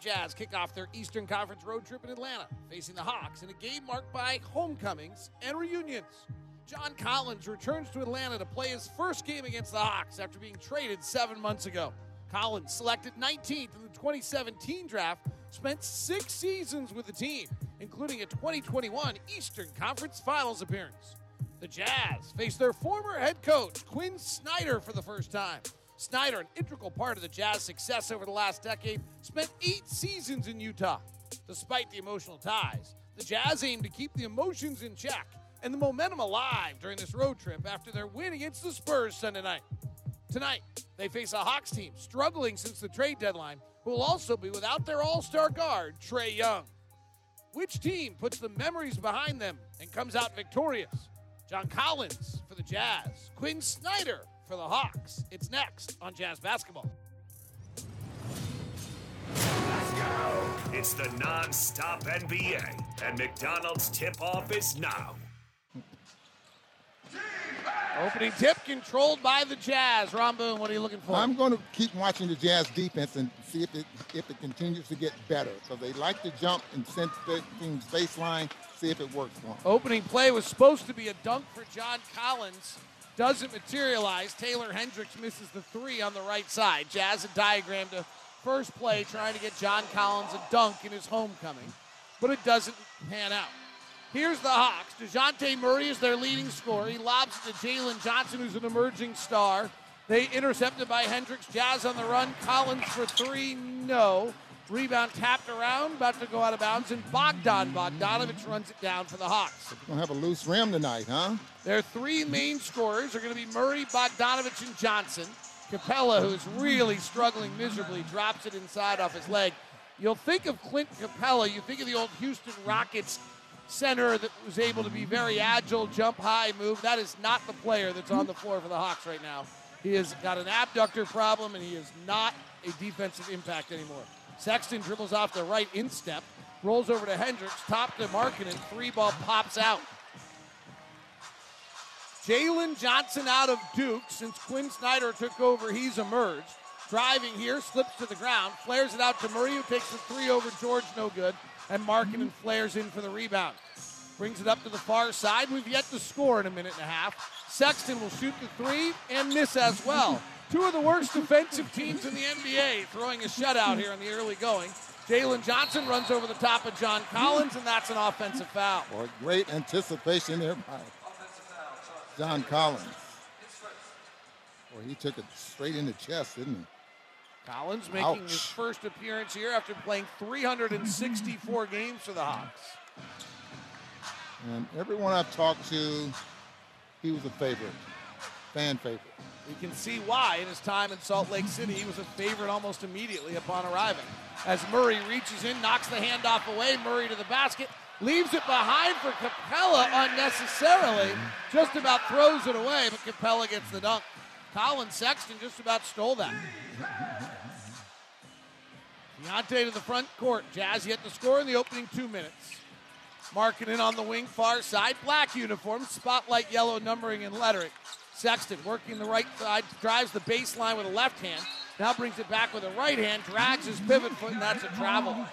Jazz kick off their Eastern Conference road trip in Atlanta, facing the Hawks in a game marked by homecomings and reunions. John Collins returns to Atlanta to play his first game against the Hawks after being traded seven months ago. Collins, selected 19th in the 2017 draft, spent six seasons with the team, including a 2021 Eastern Conference Finals appearance. The Jazz face their former head coach, Quinn Snyder, for the first time. Snyder, an integral part of the Jazz success over the last decade, spent eight seasons in Utah. Despite the emotional ties, the Jazz aim to keep the emotions in check and the momentum alive during this road trip after their win against the Spurs Sunday night. Tonight, they face a Hawks team struggling since the trade deadline, who will also be without their all star guard, Trae Young. Which team puts the memories behind them and comes out victorious? John Collins for the Jazz, Quinn Snyder for the Hawks. It's next on Jazz Basketball. It's the non-stop NBA, and McDonald's tip-off is now. Opening tip controlled by the Jazz. Ron Boone, what are you looking for? I'm going to keep watching the Jazz defense and see if it if it continues to get better. So they like to jump and send the things baseline, see if it works for them. Opening play was supposed to be a dunk for John Collins. Doesn't materialize. Taylor Hendricks misses the three on the right side. Jazz had diagram to first play trying to get John Collins a dunk in his homecoming, but it doesn't pan out. Here's the Hawks. DeJounte Murray is their leading scorer. He lobs to Jalen Johnson, who's an emerging star. They intercepted by Hendricks. Jazz on the run. Collins for three. No. Rebound tapped around, about to go out of bounds, and Bogdan Bogdanovich runs it down for the Hawks. To have a loose rim tonight, huh? Their three main scorers are going to be Murray, Bogdanovich, and Johnson. Capela, who's really struggling miserably, drops it inside off his leg. You'll think of Clint Capela, you think of the old Houston Rockets center that was able to be very agile, jump high, move. That is not the player that's on the floor for the Hawks right now. He has got an abductor problem, and he is not a defensive impact anymore. Sexton dribbles off the right instep, rolls over to Hendricks, top to Markin, and three ball pops out. Jalen Johnson out of Duke since Quinn Snyder took over. He's emerged. Driving here, slips to the ground, flares it out to Murray, who takes the three over George, no good, and Markkanen mm-hmm. flares in for the rebound. Brings it up to the far side. We've yet to score in a minute and a half. Sexton will shoot the three and miss as well. Two of the worst defensive teams in the NBA throwing a shutout here in the early going. Jalen Johnson runs over the top of John Collins, and that's an offensive foul. Boy, great anticipation there by John Collins. Boy, he took it straight in the chest, didn't he? Collins making Ouch. his first appearance here after playing 364 games for the Hawks. And everyone I've talked to, he was a favorite, fan favorite. You can see why in his time in Salt Lake City, he was a favorite almost immediately upon arriving. As Murray reaches in, knocks the handoff away, Murray to the basket, leaves it behind for Capela unnecessarily, just about throws it away, but Capela gets the dunk. Collin Sexton just about stole that. DeJounte to the front court. Jazz yet to score in the opening two minutes. Markkanen on the wing, far side. Black uniform, spotlight yellow numbering and lettering. Sexton working the right side, drives the baseline with a left hand. Now brings it back with a right hand, drags his pivot foot, and that's a travel.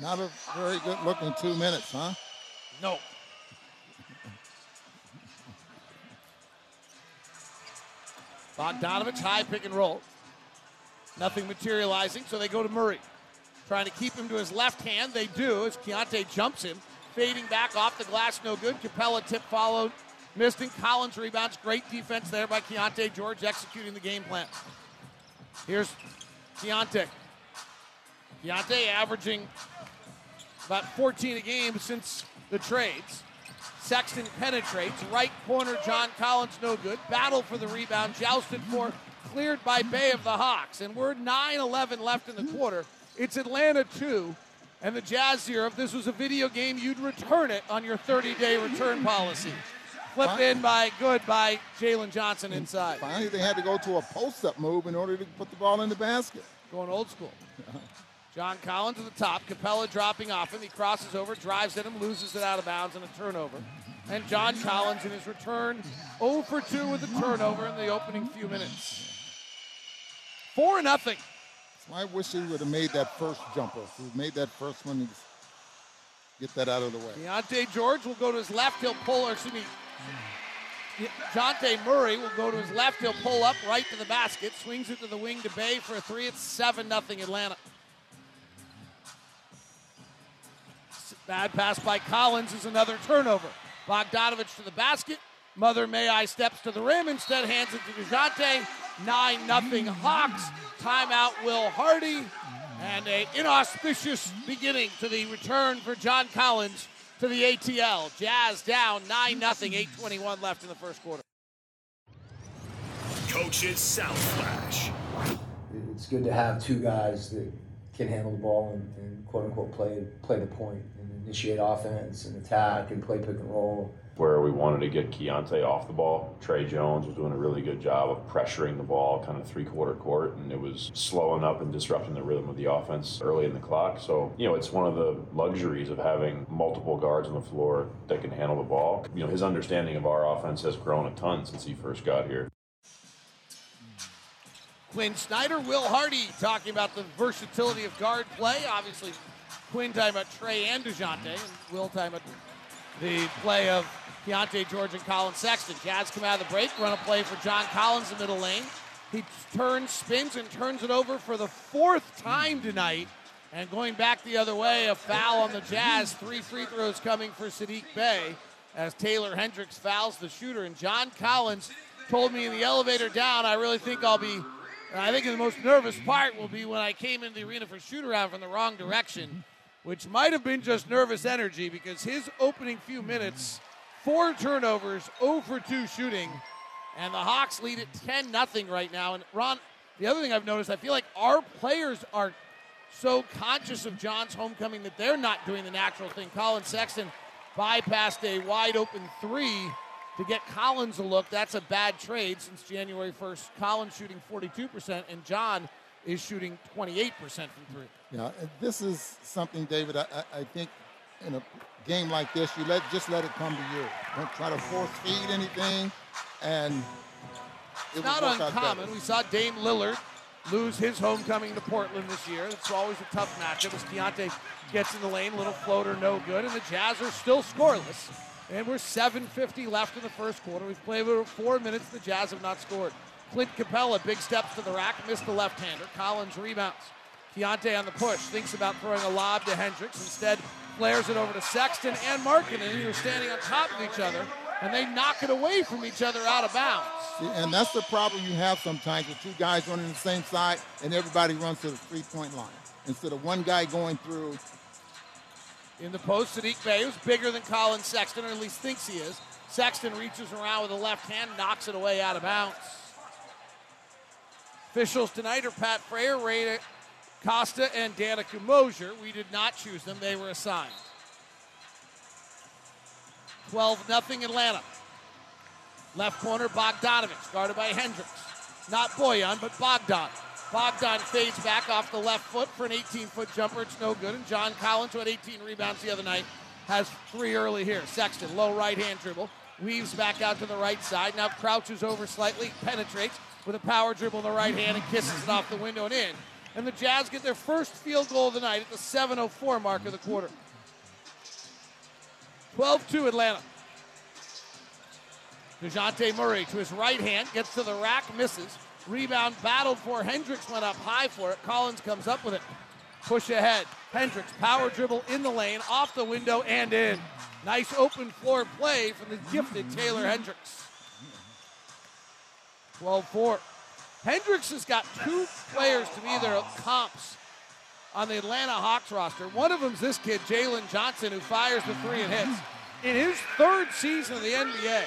Not a very good looking two minutes, huh? No. Bogdanovich, high pick and roll. Nothing materializing, so they go to Murray. Trying to keep him to his left hand. They do as Keyonte jumps him. Fading back off the glass, no good. Capela tip followed. Missed and Collins rebounds. Great defense there by Keyonte George executing the game plan. Here's Keyonte. Keyonte averaging about 14 a game since the trades. Sexton penetrates. Right corner, John Collins, no good. Battle for the rebound, jousted for, cleared by Bey of the Hawks. And we're 9 11 left in the quarter. It's Atlanta 2 and the Jazz here, If this was a video game, you'd return it on your 30 day return policy. Flipped in by good by Jalen Johnson inside. Finally, they had to go to a post up move in order to put the ball in the basket. Going old school. John Collins at the top. Capela dropping off him. He crosses over, drives at him, loses it out of bounds, and a turnover. And John Collins in his return 0 for 2 with a turnover in the opening few minutes. 4 nothing. I wish he would have made that first jumper. He made that first one and get that out of the way. Keyonte George will go to his left. He'll pull, or excuse me, Jonte Murray will go to his left. He'll pull up right to the basket, swings it to the wing to Bey for a three. It's 7 0 Atlanta. Bad pass by Collins is another turnover. Bogdanovich to the basket. Mother May I steps to the rim, instead hands it to DeJounte. 9 0 Hawks. Timeout Will Hardy. And an inauspicious beginning to the return for John Collins to the ATL. Jazz down 9 0, 8.21 left in the first quarter. Coach's Sound Flash. It's good to have two guys that can handle the ball and, and quote unquote play play the point and initiate offense and attack and play pick and roll where we wanted to get Keyonte off the ball. Tre Jones was doing a really good job of pressuring the ball kind of three quarter court, and it was slowing up and disrupting the rhythm of the offense early in the clock. So, you know, it's one of the luxuries of having multiple guards on the floor that can handle the ball. You know, his understanding of our offense has grown a ton since he first got here. Quinn Snyder, Will Hardy talking about the versatility of guard play. Obviously, Quinn talking about Trae and DeJounte, and Will talking about the play of Keyonte George and Collin Sexton. Jazz come out of the break, run a play for John Collins in the middle lane. He turns, spins, and turns it over for the fourth time tonight. And going back the other way, a foul on the Jazz. Three free throws coming for Saddiq Bey as Taylor Hendricks fouls the shooter. And John Collins told me in the elevator down, I really think I'll be, I think the most nervous part will be when I came into the arena for shoot around from the wrong direction, which might have been just nervous energy because his opening few minutes Four turnovers, 0 for 2 shooting, and the Hawks lead at 10 0 right now. And Ron, the other thing I've noticed, I feel like our players are so conscious of John's homecoming that they're not doing the natural thing. Collin Sexton bypassed a wide open three to get Collins a look. That's a bad trade since January 1st. Collins shooting 42%, and John is shooting 28% from three. Yeah, this is something, David, I, I think in a game like this, you let just let it come to you. Don't try to force feed anything, and it's not uncommon. We saw Dame Lillard lose his homecoming to Portland this year. It's always a tough matchup as Keyonte gets in the lane, little floater, no good, and the Jazz are still scoreless. And we're 7.50 left in the first quarter. We've played over four minutes. The Jazz have not scored. Clint Capela, big steps to the rack, missed the left-hander. Collins rebounds. Keyonte on the push, thinks about throwing a lob to Hendricks. Instead, flares it over to Sexton and Markkanen, who are standing on top of each other, and they knock it away from each other out of bounds. And that's the problem you have sometimes with two guys running the same side, and everybody runs to the three-point line instead of one guy going through. In the post, Saddiq Bey, who's bigger than Collin Sexton, or at least thinks he is. Sexton reaches around with the left hand, knocks it away out of bounds. Officials tonight are Pat Fraher, Ray Costa and Danica Mosher. We did not choose them, they were assigned. 12 0 Atlanta. Left corner, Bogdanovich, guarded by Hendricks. Not Bojan, but Bogdan. Bogdan fades back off the left foot for an 18 foot jumper. It's no good. And John Collins, who had 18 rebounds the other night, has three early here. Sexton, low right hand dribble, weaves back out to the right side. Now crouches over slightly, penetrates with a power dribble in the right hand and kisses it off the window and in and the Jazz get their first field goal of the night at the 7.04 mark of the quarter. 12 2 Atlanta. DeJounte Murray to his right hand, gets to the rack, misses. Rebound battled for. Hendricks went up high for it. Collins comes up with it. Push ahead. Hendricks, power dribble in the lane, off the window, and in. Nice open floor play from the gifted Taylor Hendricks. 12 4. Hendricks has got two players to be their comps on the Atlanta Hawks roster. One of them is this kid, Jalen Johnson, who fires the three and hits. In his third season of the NBA,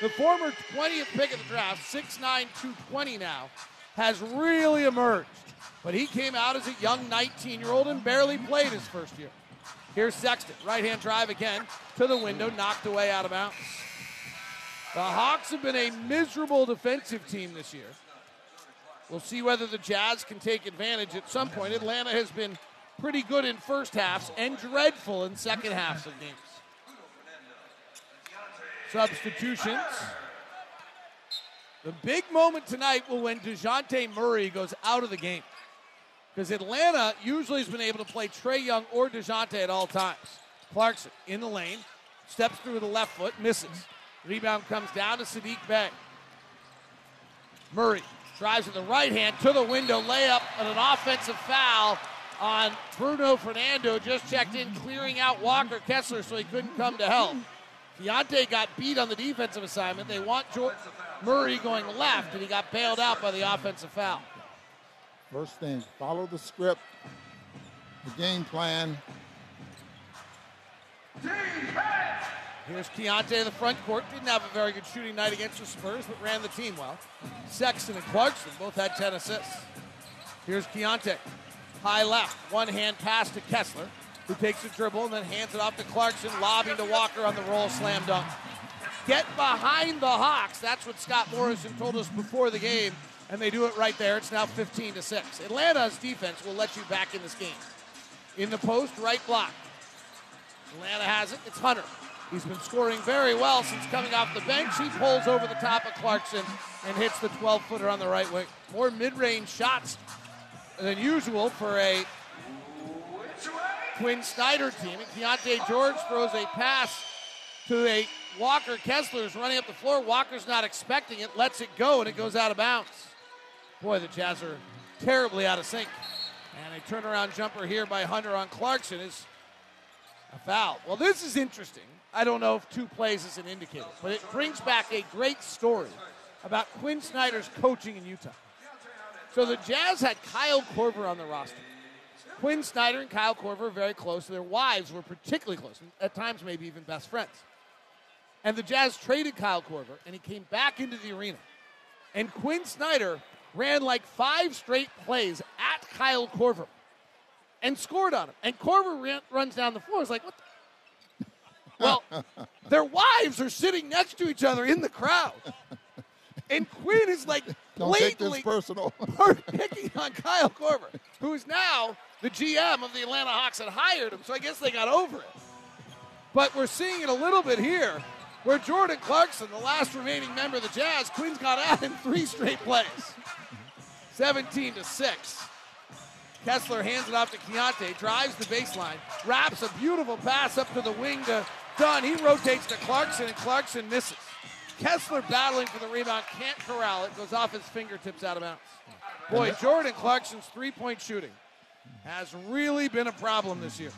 the former 20th pick of the draft, 6'9, 220 now, has really emerged. But he came out as a young 19 year old and barely played his first year. Here's Sexton. Right hand drive again to the window, knocked away out of bounds. The Hawks have been a miserable defensive team this year. We'll see whether the Jazz can take advantage at some point. Atlanta has been pretty good in first halves and dreadful in second halves of games. Substitutions. The big moment tonight will when DeJounte Murray goes out of the game. Because Atlanta usually has been able to play Trae Young or DeJounte at all times. Clarkson in the lane, steps through the left foot, misses. Rebound comes down to Saddiq Bey. Murray drives with the right hand to the window, layup, and an offensive foul on Bruno Fernando. Just checked in, clearing out Walker Kessler so he couldn't come to help. Keyonte got beat on the defensive assignment. They want George Murray going left, and he got bailed out by the offensive foul. First thing, follow the script, the game plan. Here's Keyonte in the front court. Didn't have a very good shooting night against the Spurs, but ran the team well. Sexton and Clarkson both had 10 assists. Here's Keyonte. High left. One hand pass to Kessler, who takes a dribble and then hands it off to Clarkson, lobbing to Walker on the roll, slam dunk. Get behind the Hawks. That's what Scott Morrison told us before the game, and they do it right there. It's now 15 to 6. Atlanta's defense will let you back in this game. In the post, right block. Atlanta has it. It's Hunter. He's been scoring very well since coming off the bench. He pulls over the top of Clarkson and hits the 12 footer on the right wing. More mid range shots than usual for a Quinn Snyder team. And Keyonte George throws a pass to a Walker Kessler is running up the floor. Walker's not expecting it, lets it go, and it goes out of bounds. Boy, the Jazz are terribly out of sync. And a turnaround jumper here by Hunter on Clarkson is a foul. Well, this is interesting. I don't know if two plays is an indicator, but it brings back a great story about Quinn Snyder's coaching in Utah. So the Jazz had Kyle Korver on the roster. Quinn Snyder and Kyle Korver are very close. Their wives were particularly close, at times maybe even best friends. And the Jazz traded Kyle Korver, and he came back into the arena. And Quinn Snyder ran like five straight plays at Kyle Korver and scored on him. And Korver ran, runs down the floor. It's like, what? Well, their wives are sitting next to each other in the crowd. And Quinn is like Don't take this blatantly personal. picking on Kyle Korver, who is now the GM of the Atlanta Hawks and hired him. So I guess they got over it. But we're seeing it a little bit here, where Jordan Clarkson, the last remaining member of the Jazz, Quinn's got out in three straight plays. 17 to 6. Kessler hands it off to Keyonte, drives the baseline, wraps a beautiful pass up to the wing to Dunn. He rotates to Clarkson, and Clarkson misses. Kessler battling for the rebound, can't corral it, goes off his fingertips out of bounds. Boy, Jordan Clarkson's three point shooting has really been a problem this year.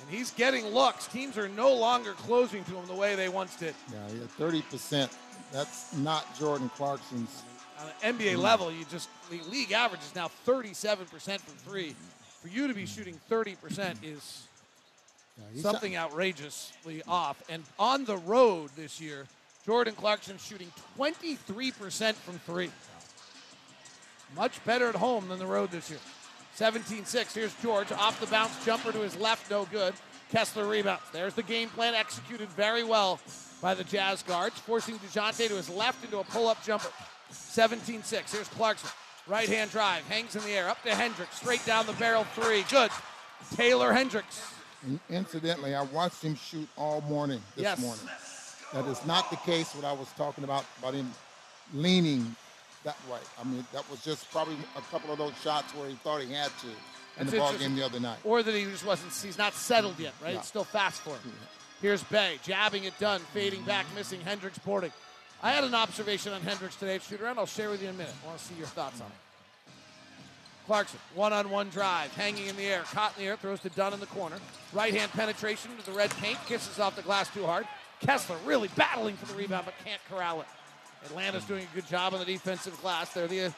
And he's getting looks. Teams are no longer closing to him the way they once did. Yeah, yeah, thirty percent. That's not Jordan Clarkson's. On an NBA mm. level, you just the league average is now 37% from three. For you to be shooting 30% is Something outrageously off. And on the road this year, Jordan Clarkson shooting 23% from three. Much better at home than the road this year. 17 6. Here's George. Off the bounce jumper to his left, no good. Kessler rebounds. There's the game plan executed very well by the Jazz guards, forcing DeJounte to his left into a pull up jumper. 17 6. Here's Clarkson. Right hand drive. Hangs in the air. Up to Hendricks. Straight down the barrel three. Good. Taylor Hendricks. And incidentally, I watched him shoot all morning this Yes. morning. That is not the case what I was talking about about him leaning that way. I mean, that was just probably a couple of those shots where he thought he had to in That's the ball game the other night. or that he just wasn't he's not settled yet right Yeah. it's still fast for him here's Bey jabbing it Dunn fading back missing hendricks boarding i had an observation on hendricks today Shooter, and i'll share with you in a minute i want to see your thoughts on it clarkson one-on-one drive hanging in the air caught in the air throws to dunn in the corner right hand penetration to the red paint kisses off the glass too hard kessler really battling for the rebound but can't corral it atlanta's doing a good job on the defensive glass they're the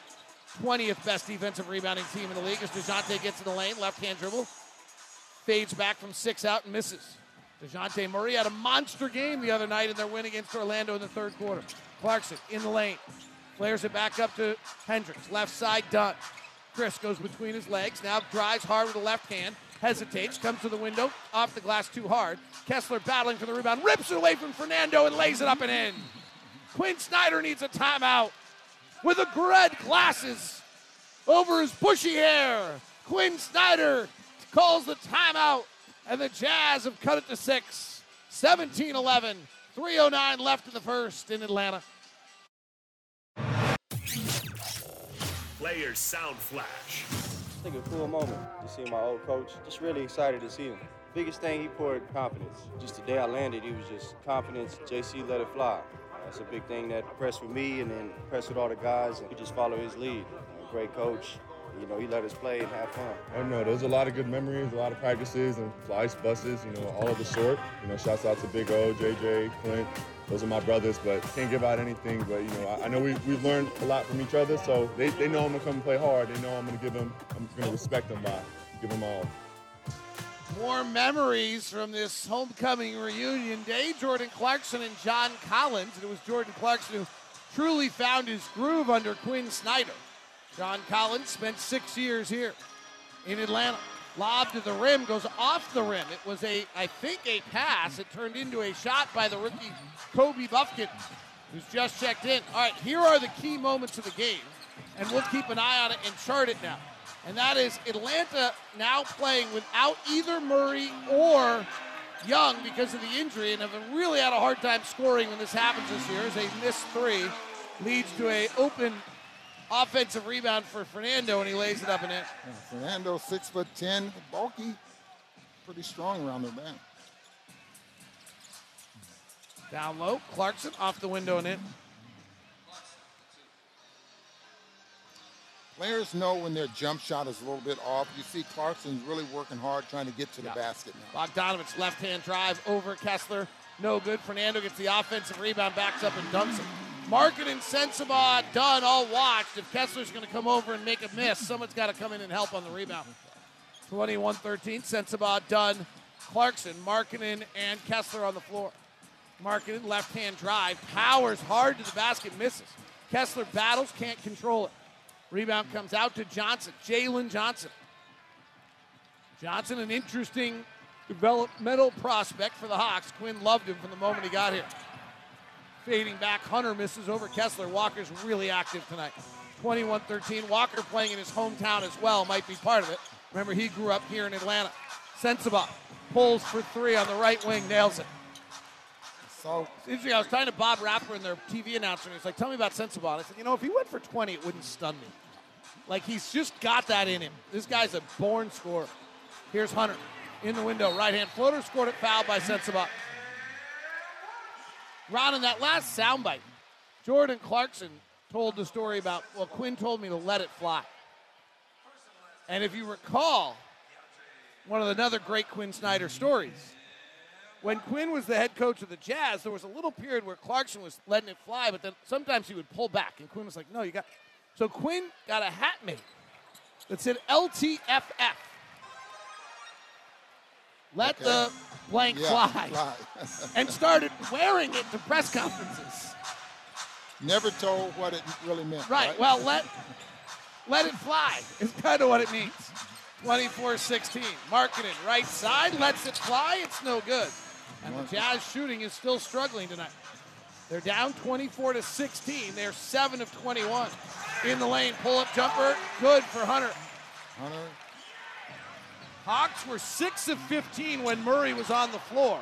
20th best defensive rebounding team in the league as DeJounte gets in the lane, left hand dribble, fades back from six out and misses. DeJounte Murray had a monster game the other night in their win against Orlando in the third quarter. Clarkson in the lane, Flares it back up to Hendricks. Left side, Dunn. Kris goes between his legs. Now drives hard with the left hand. Hesitates, comes to the window, off the glass too hard. Kessler battling for the rebound, rips it away from Fernando and lays it up and in. Quinn Snyder needs a timeout with the red glasses over his bushy hair. Quinn Snyder calls the timeout, and the Jazz have cut it to six. 17 11, 309 left in the first in Atlanta. Players Sound Flash. I think a cool moment to see my old coach. Just really excited to see him. Biggest thing he poured confidence. Just the day I landed, he was just confidence. JC let it fly. That's a big thing that pressed with me and then pressed with all the guys, and we just follow his lead. Great coach. You know, he let us play and have fun. I don't know. There's a lot of good memories, a lot of practices and flights, buses, you know, all of the sort. You know, shouts out to Big O, JJ, Clint. Those are my brothers, but can't give out anything. But, you know, I, I know we, we've learned a lot from each other, so they, they know I'm to come and play hard. They know I'm to give them, I'm to respect them by give them all. More memories from this homecoming reunion day. Jordan Clarkson and John Collins. And it was Jordan Clarkson who truly found his groove under Quinn Snyder. John Collins spent six years here in Atlanta. Lob to the rim goes off the rim. It was a, I think, a pass. It turned into a shot by the rookie Kobe Bufkin, who's just checked in. All right, here are the key moments of the game, and we'll keep an eye on it and chart it now. And that is Atlanta now playing without either Murray or Young because of the injury, and have really had a hard time scoring when this happens this year. As a missed three leads to a open offensive rebound for Fernando, and he lays it up and in. Yeah, Fernando, six foot ten, bulky, pretty strong around the band. Down low, Clarkson off the window and in. Players know when their jump shot is a little bit off. You see Clarkson's really working hard trying to get to the Yeah. basket now. Bogdanovich left hand drive over Kessler. No good. Fernando gets the offensive rebound, backs up and dunks it. Markkanen Sensabaugh Dunn, all watched. If Kessler's going to come over and make a miss, someone's got to come in and help on the rebound. 21 13, Sensabaugh Dunn. Clarkson, Markkanen, and Kessler on the floor. Markkanen, left hand drive, powers hard to the basket, misses. Kessler battles, can't control it. Rebound comes out to Johnson, Jalen Johnson. Johnson, an interesting developmental prospect for the Hawks. Quinn loved him from the moment he got here. Fading back, Hunter misses over Kessler. Walker's really active tonight. 21 13. Walker playing in his hometown as well might be part of it. Remember, he grew up here in Atlanta. Sensabaugh pulls for three on the right wing, nails it. So It's interesting. I was talking to Bob Rathbun their TV announcer, and he's like, "Tell me about Sensabaugh." I said, "You know, if he went for 20, it wouldn't stun me. Like he's just got that in him. This guy's a born scorer." Here's Hunter in the window, right hand floater, scored it, foul by Sensabaugh. Ron, in that last soundbite, Jordan Clarkson told the story about, well, Quinn told me to let it fly. And if you recall, one of another great Quinn Snyder stories, when Quinn was the head coach of the Jazz, there was a little period where Clarkson was letting it fly, but then sometimes he would pull back, and Quinn was like, "No, you got." So Quinn got a hat made that said LTFF. Let Okay. the blank yeah, fly, fly. and started wearing it to press conferences. Never told what it really meant. Right. Right. Well, let let it fly is kind of what it means. 24-16. Markkanen right side lets it fly. It's no good. And the Jazz shooting is still struggling tonight. They're down 24 to 16. They're 7 of 21. In the lane, pull up jumper, good for Hunter. Hunter, Hawks were 6 of 15 when Murray was on the floor.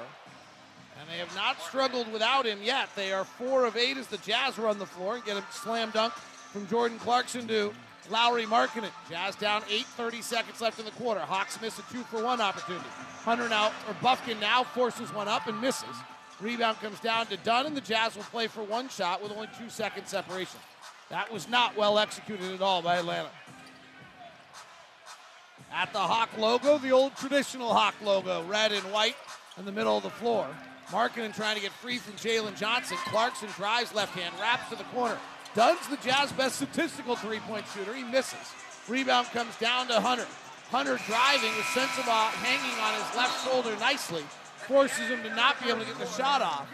And they have not struggled without him yet. They are 4 of 8 as the Jazz were on the floor and get a slam dunk from Jordan Clarkson to Lauri Markkanen. Jazz down 8, 30 seconds left in the quarter. Hawks miss a 2 for 1 opportunity. Hunter now, or Bufkin now forces one up and misses. Rebound comes down to Dunn, and the Jazz will play for one shot with only two seconds separation. That was not well executed at all by Atlanta. At the Hawk logo, the old traditional Hawk logo, red and white in the middle of the floor. Markkanen trying to get free from Jalen Johnson. Clarkson drives left hand, wraps to the corner. Dunn's the Jazz best statistical three point shooter. He misses. Rebound comes down to Hunter. Hunter driving with Sensabaugh hanging on his left shoulder nicely. Forces him to not be able to get the shot off.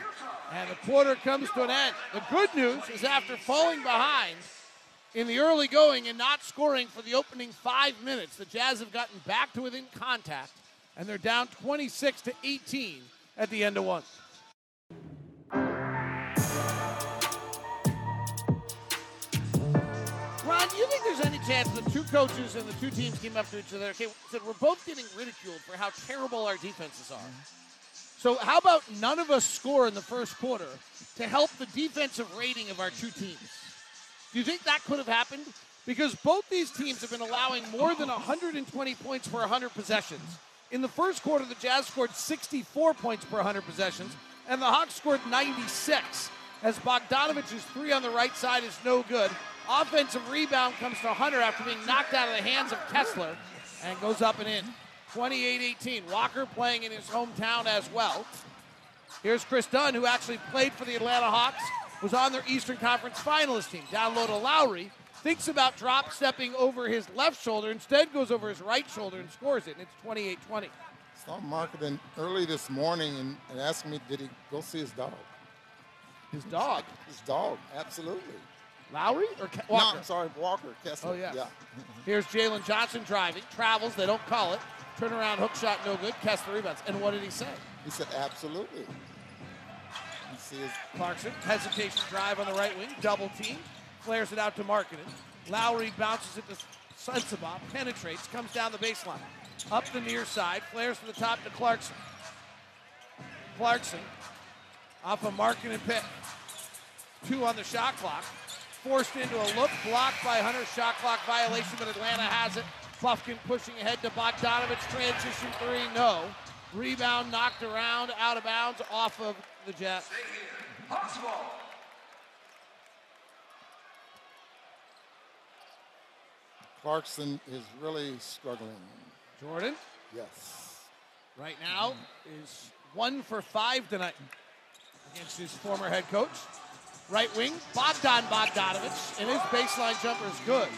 And the quarter comes to an end. The good news is after falling behind in the early going and not scoring for the opening five minutes, the Jazz have gotten back to within contact, and they're down 26 to 18 at the end of one. Ron, do you think there's any chance the two coaches and the two teams came up to each other? Okay, said we're both getting ridiculed for how terrible our defenses are. So how about none of us score in the first quarter to help the defensive rating of our two teams? Do you think that could have happened? Because both these teams have been allowing more than 120 points per 100 possessions. In the first quarter, the Jazz scored 64 points per 100 possessions, and the Hawks scored 96. As Bogdanovich's three on the right side is no good. Offensive rebound comes to Hunter after being knocked out of the hands of Kessler and goes up and in. 28 18. Walker playing in his hometown as well. Here's Kris Dunn, who actually played for the Atlanta Hawks, was on their Eastern Conference finalist team. Down low to Lauri, thinks about drop stepping over his left shoulder, instead goes over his right shoulder and scores it, and it's 28 20. Saw Markkanen early this morning and, and asked me, did he go see his dog? His dog? His dog, absolutely. Lauri or Ke- No, I'm sorry, Walker, Kessler. Oh, yeah. yeah. Here's Jalen Johnson driving, travels, they don't call it. Turnaround hook shot, no good. Kessler rebounds. And what did he say? He said, absolutely. You see Clarkson, hesitation drive on the right wing, double team, flares it out to Markkanen. Lauri bounces it to Sensabaugh, penetrates, comes down the baseline. Up the near side, flares to the top to Clarkson. Clarkson off a Markkanen pick. Two on the shot clock. Forced into a look, blocked by Hunter. Shot clock violation, but Atlanta has it. Bufkin pushing ahead to Bogdanovich. Transition three, no. Rebound knocked around, out of bounds, off of the Jets. Clarkson is really struggling. Jordan, Yes. right now, is one for five tonight against his former head coach. Right wing, Bogdan Bogdanovich, and his baseline jumper is good.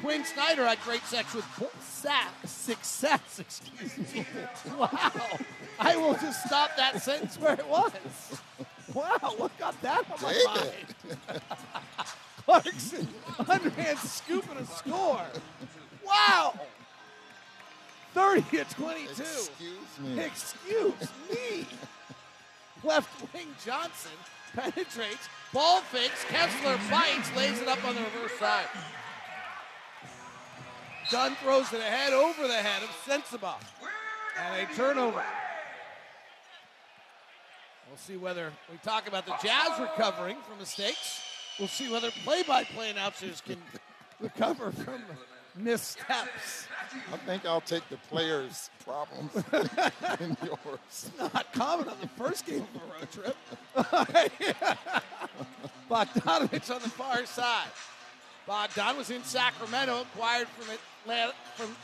Quinn Snyder had great sex with bo- sa- success. Excuse me. Wow. I will just stop that sentence where it was. Wow, what got that on my mind? Clarkson, underhand scoop and a score. Wow. 30 to 22. Excuse me. Excuse me. Left wing Johnson penetrates, ball fakes, Kessler bites, lays it up on the reverse side. Dunn throws it ahead over the head of Sensabaugh. And a turnover. We'll see whether we talk about the Jazz recovering from mistakes. We'll see whether play-by-play announcers can recover from missteps. I think I'll take the players' problems in yours. Not common on the first game of a road trip. Bogdanovich on the far side. Bogdan was in Sacramento, acquired from From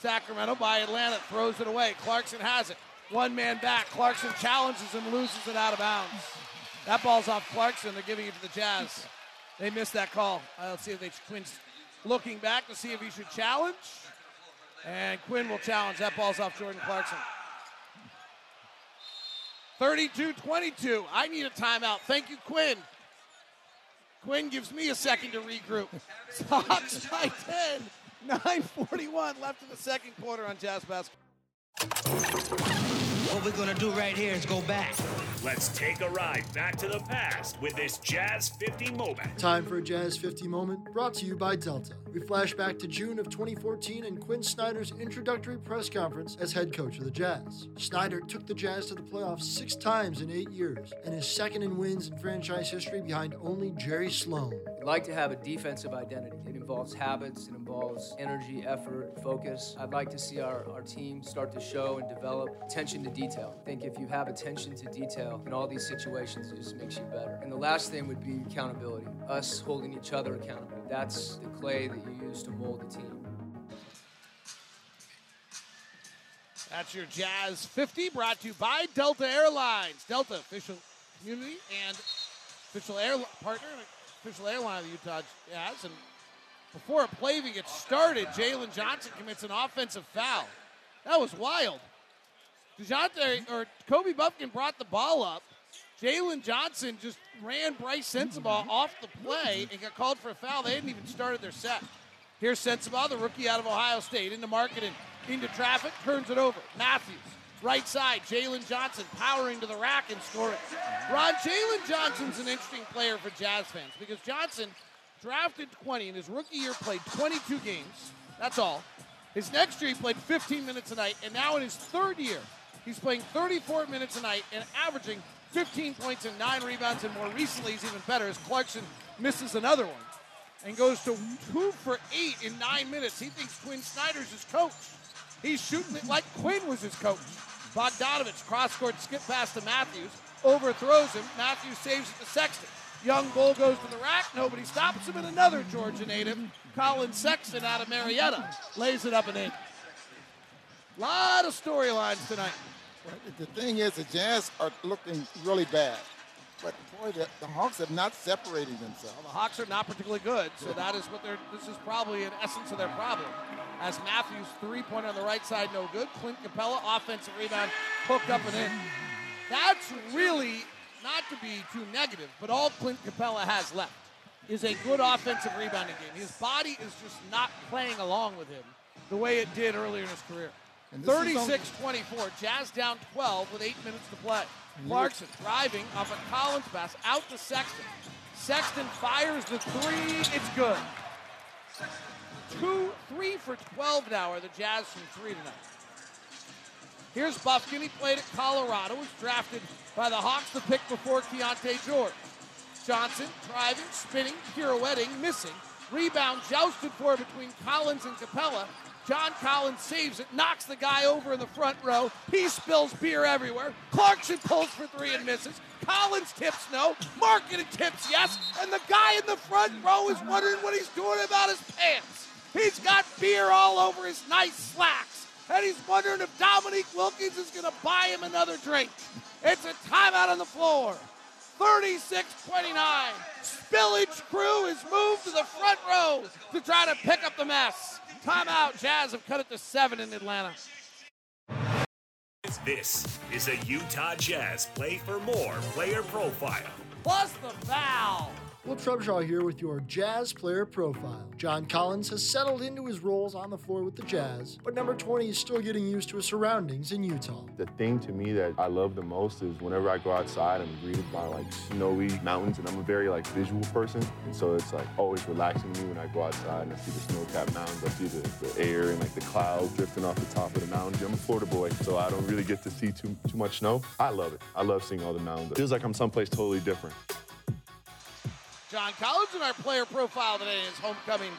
Sacramento by Atlanta, throws it away. Clarkson has it. One man back. Clarkson challenges and loses it out of bounds. That ball's off Clarkson. They're giving it to the Jazz. They missed that call. Let's see if they Quinn's looking back to see if he should challenge. And Quinn will challenge. That ball's off Jordan Clarkson. 32 22. I need a timeout. Thank you, Quinn. Quinn gives me a second to regroup. Hawks by 10. 9.41 left in the second quarter on Jazz Basketball. What we're gonna do right here is go back. Let's take a ride back to the past with this Jazz 50 moment. Time for a Jazz 50 moment brought to you by Delta. We flash back to June of 2014 and Quinn Snyder's introductory press conference as head coach of the Jazz. Snyder took the Jazz to the playoffs six times in eight years and is second in wins in franchise history behind only Jerry Sloan. I'd like to have a defensive identity. It involves habits, it involves energy, effort, focus. I'd like to see our, our team start to show and develop attention to detail. I think if you have attention to detail in all these situations, it just makes you better. And the last thing would be accountability, us holding each other accountable. That's the clay that you use to mold the team. That's your Jazz 50 brought to you by Delta Airlines. Delta, official community and official air partner and official airline of the Utah Jazz. And before a play even gets started, Jalen Johnson commits an offensive foul. That was wild. DeJounte or Kobe Bufkin brought the ball up. Jalen Johnson just ran Brice Sensabaugh mm-hmm. off the play and got called for a foul. They hadn't even started their set. Here's Sensabaugh, the rookie out of Ohio State, into Markkanen into traffic, turns it over. Mathews, right side, Jalen Johnson powering to the rack and scoring. Ron, Jalen Johnson's an interesting player for Jazz fans because Johnson drafted 20 in his rookie year, played 22 games. That's all. His next year, he played 15 minutes a night, and now in his third year, he's playing 34 minutes a night and averaging 15 points and nine rebounds, and more recently, he's even better as Clarkson misses another one and goes to two for eight in nine minutes. He thinks Quinn Snyder's his coach. He's shooting it like Quinn was his coach. Bogdanovich cross court skip pass to Mathews, overthrows him. Mathews saves it to Sexton. Young Bull goes to the rack. Nobody stops him. And another Georgia native, Collin Sexton out of Marietta, lays it up and in. Lot of storylines tonight. The thing is, the Jazz are looking really bad. But boy, the, the Hawks have not separated themselves. Well, the Hawks are not particularly good, so that is what they're. This is probably an essence of their problem. As Mathews three point on the right side, no good. Clint Capela offensive rebound, hooked up and in. That's really not to be too negative, but all Clint Capela has left is a good offensive rebounding game. His body is just not playing along with him the way it did earlier in his career. 36 24, Jazz down 12 with eight minutes to play. Clarkson driving off a Collins pass out to Sexton. Sexton fires the three. It's good. Two, three for 12 now are the Jazz from three tonight. Here's Bufkin. He played at Colorado. Was drafted by the Hawks the pick before Keyonte George. Johnson driving, spinning, pirouetting, missing. Rebound jousted for between Collins and Capela. John Collins saves it, knocks the guy over in the front row. He spills beer everywhere. Clarkson pulls for three and misses. Collins tips no. Markkanen tips yes. And the guy in the front row is wondering what he's doing about his pants. He's got beer all over his nice slacks. And he's wondering if Dominique Wilkins is going to buy him another drink. It's a timeout on the floor. 36 29. Spillage crew is moved to the front row to try to pick up the mess. Timeout. Jazz have cut it to seven in Atlanta. This is a Utah Jazz Play for More player profile. Plus the foul. Will Trubshaw here with your Jazz player profile. John Collins has settled into his roles on the floor with the Jazz, but number 20 is still getting used to his surroundings in Utah. The thing to me that I love the most is whenever I go outside, I'm greeted by like snowy mountains, and I'm a very like visual person, and so it's like always relaxing me when I go outside and I see the snow-capped mountains, I see the, the air and like the clouds drifting off the top of the mountains. I'm a Florida boy, so I don't really get to see too too much snow. I love it. I love seeing all the mountains. It feels like I'm someplace totally different. John Collins in our player profile today is homecoming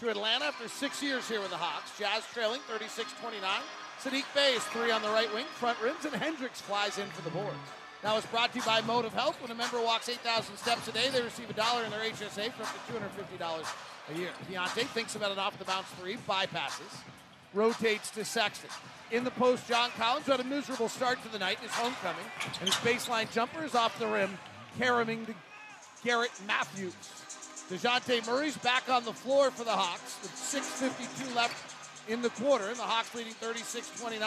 to Atlanta after six years here with the Hawks. Jazz trailing 36 29. Saddiq Bey is three on the right wing, front rims, and Hendricks flies in for the boards. Now it's brought to you by Motive Health. When a member walks 8,000 steps a day, they receive a dollar in their HSA for up to $250 a year. Keyonte thinks about an off the bounce three, bypasses, rotates to Sexton. In the post, John Collins had a miserable start to the night in his homecoming, and his baseline jumper is off the rim, caroming to Garrison Mathews. DeJounte Murray's back on the floor for the Hawks with 6.52 left in the quarter. And the Hawks leading 36-29.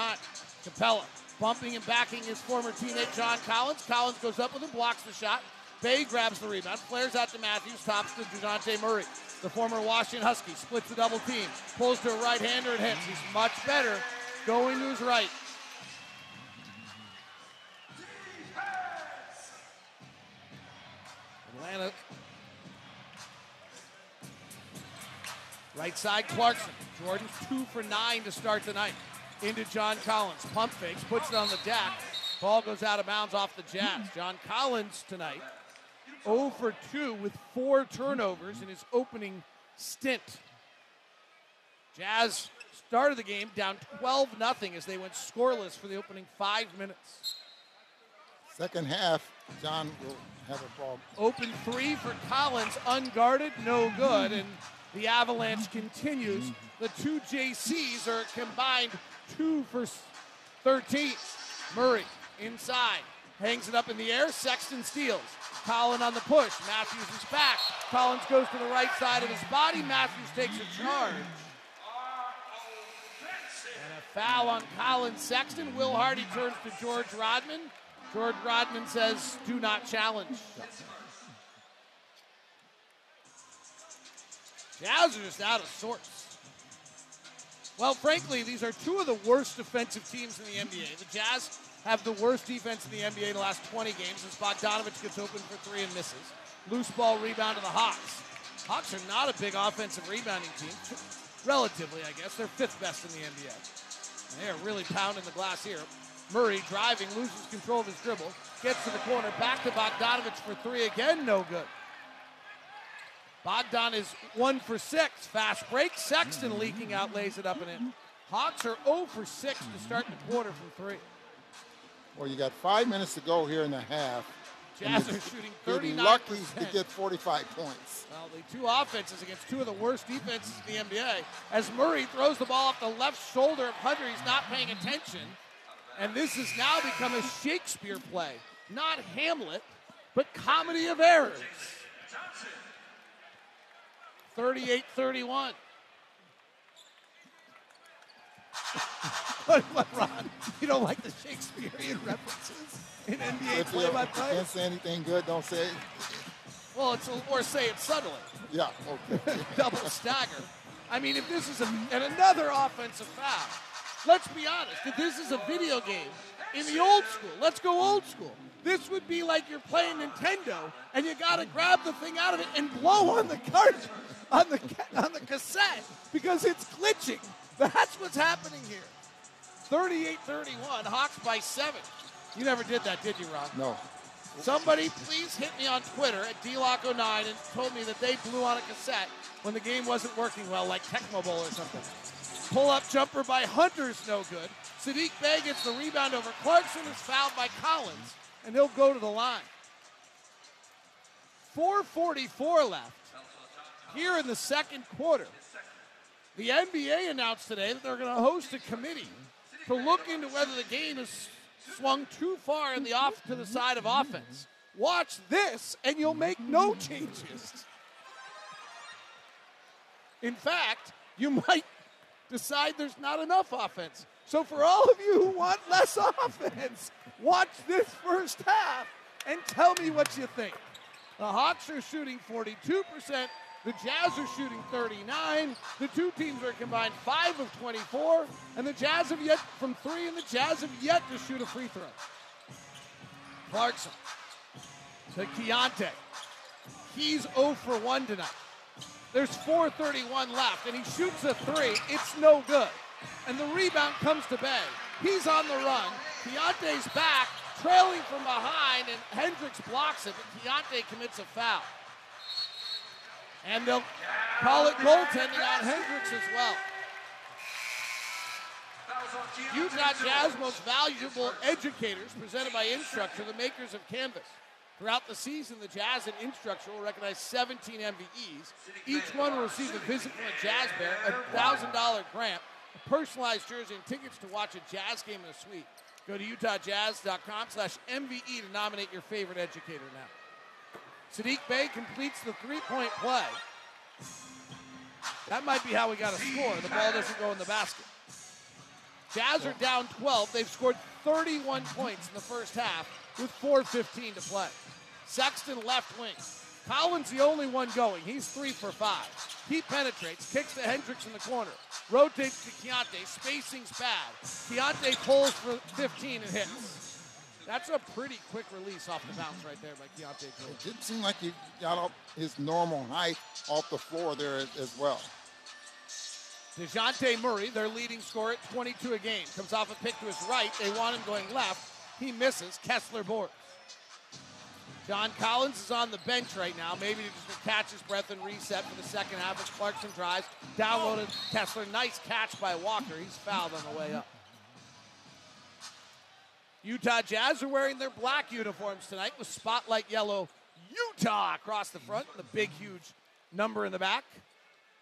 Capela bumping and backing his former teammate John Collins. Collins goes up with him, blocks the shot. Bey grabs the rebound, flares out to Mathews, tops to DeJounte Murray. The former Washington Husky splits the double team, pulls to a right-hander and hits. He's much better going to his right. Atlanta. Right side, Clarkson. Jordan's two for nine to start the night. Into John Collins. Pump fakes, puts it on the deck. Ball goes out of bounds off the Jazz. John Collins tonight, 0 for 2 with four turnovers in his opening stint. Jazz started the game down 12 0 as they went scoreless for the opening five minutes. Second half, John will Open three for Collins, unguarded, no good, and the Avalanche continues. The two JCs are combined two for 13. Murray inside, hangs it up in the air. Sexton steals. Collin on the push. Mathews is back. Collins goes to the right side of his body. Mathews takes a charge. And a foul on Collin Sexton. Will Hardy turns to George Rodman. George Rodman says, do not challenge. Jazz are just out of sorts. Well, frankly, these are two of the worst defensive teams in the NBA. The Jazz have the worst defense in the NBA in the last 20 games as Bogdanovich gets open for three and misses. Loose ball rebound to the Hawks. Hawks are not a big offensive rebounding team. Relatively, I guess. They're fifth best in the NBA. They are really pounding the glass here. Murray driving, loses control of his dribble, gets to the corner, back to Bogdanovich for three again, no good. Bogdan is one for six. Fast break. Sexton leaking out, lays it up and in. Hawks are 0 for 6 to start the quarter from three. Well, you got five minutes to go here in the half. Jazz are shooting You'd 39%. lucky to get 45 points. Well, the two offenses against two of the worst defenses in the NBA. As Murray throws the ball off the left shoulder of Hunter, he's not paying attention. And this has now become a Shakespeare play. Not Hamlet, but comedy of errors. 38 31. What, what, Ron? You don't like the Shakespearean references in NBA If you play by play? can't say anything good, don't say it. Well, it's a, or say it subtly. Yeah, okay. Double stagger. I mean, if this is a, and another offensive foul, let's be honest. If this is a video game in the old school, let's go old school. This would be like you're playing Nintendo and you got to grab the thing out of it and blow on the cartridge, on the on the cassette because it's glitching. That's what's happening here. 38-31, Hawks by seven. You never did that, did you, Ron? No. Somebody please hit me on Twitter at DLocke09 and told me that they blew on a cassette when the game wasn't working well, like Tecmo Bowl or something. Pull up jumper by Hunter's no good. Saddiq Bey gets the rebound over Clarkson, is fouled by Collins, and he'll go to the line. 4.44 left here in the second quarter. The NBA announced today that they're going to host a committee to look into whether the game has swung too far in the off to the side of offense. Watch this, and you'll make no changes. In fact, you might decide there's not enough offense. So, for all of you who want less offense, watch this first half and tell me what you think. The Hawks are shooting 42%. The Jazz are shooting 39. The two teams are combined 5 of 24. And the Jazz have yet from 3 and the Jazz have yet to shoot a free throw. Clarkson to Keyonte. He's 0 for 1 tonight. There's 4.31 left, and he shoots a three. It's no good. And the rebound comes to Bey. He's on the run. Keyonte's back, trailing from behind, and Hendricks blocks it, but Keyonte commits a foul. And they'll call it goaltending on Hendricks as well. Utah Jazz most valuable educators presented by Instructure, the makers of Canvas. Throughout the season, the Jazz and Instructure will recognize 17 MVEs. Each one will receive a visit from a Jazz Bear, a $1,000 grant, a personalized jersey, and tickets to watch a Jazz game in a suite. Go to utahjazz.com slash MVE to nominate your favorite educator now. Saddiq Bey completes the three-point play. That might be how we got a score. The ball doesn't go in the basket. Jazz are down 12. They've scored 31 points in the first half with 4.15 to play. Sexton left wing. Collins the only one going. He's three for five. He penetrates, kicks to Hendricks in the corner, rotates to Keyonte. Spacing's bad. Keyonte pulls for 15 and hits. That's a pretty quick release off the bounce right there by Keyonte. It didn't seem like he got up his normal height off the floor there as, as well. DeJounte Murray, their leading scorer at 22 a game, comes off a pick to his right. They want him going left. He misses. Kessler boards. John Collins is on the bench right now, maybe to just catch his breath and reset for the second half as Clarkson drives. Downloaded Kessler. Nice catch by Walker. He's fouled on the way up. Utah Jazz are wearing their black uniforms tonight with spotlight yellow Utah across the front, and the big, huge number in the back.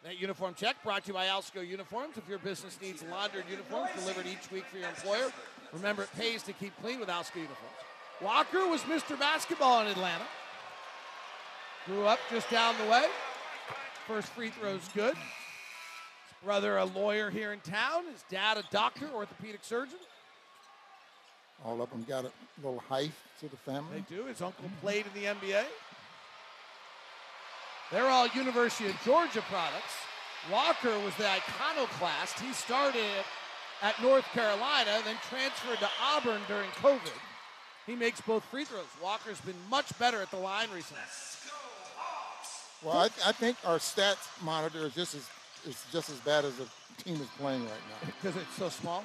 That uniform check brought to you by Alsco Uniforms. If your business needs laundered uniforms delivered each week for your employer, remember it pays to keep clean with Alsco Uniforms. Walker was Mr. Basketball in Atlanta. Grew up just down the way. First free throw's good. His brother, a lawyer here in town. His dad, a doctor, orthopedic surgeon. All of them got a little height to the family. They do. His uncle played in the NBA. They're all University of Georgia products. Walker was the iconoclast. He started at North Carolina, then transferred to Auburn during COVID. He makes both free throws. Walker's been much better at the line recently. Well, I, I think our stats monitor is just as is just as bad as the team is playing right now. Because it's so small.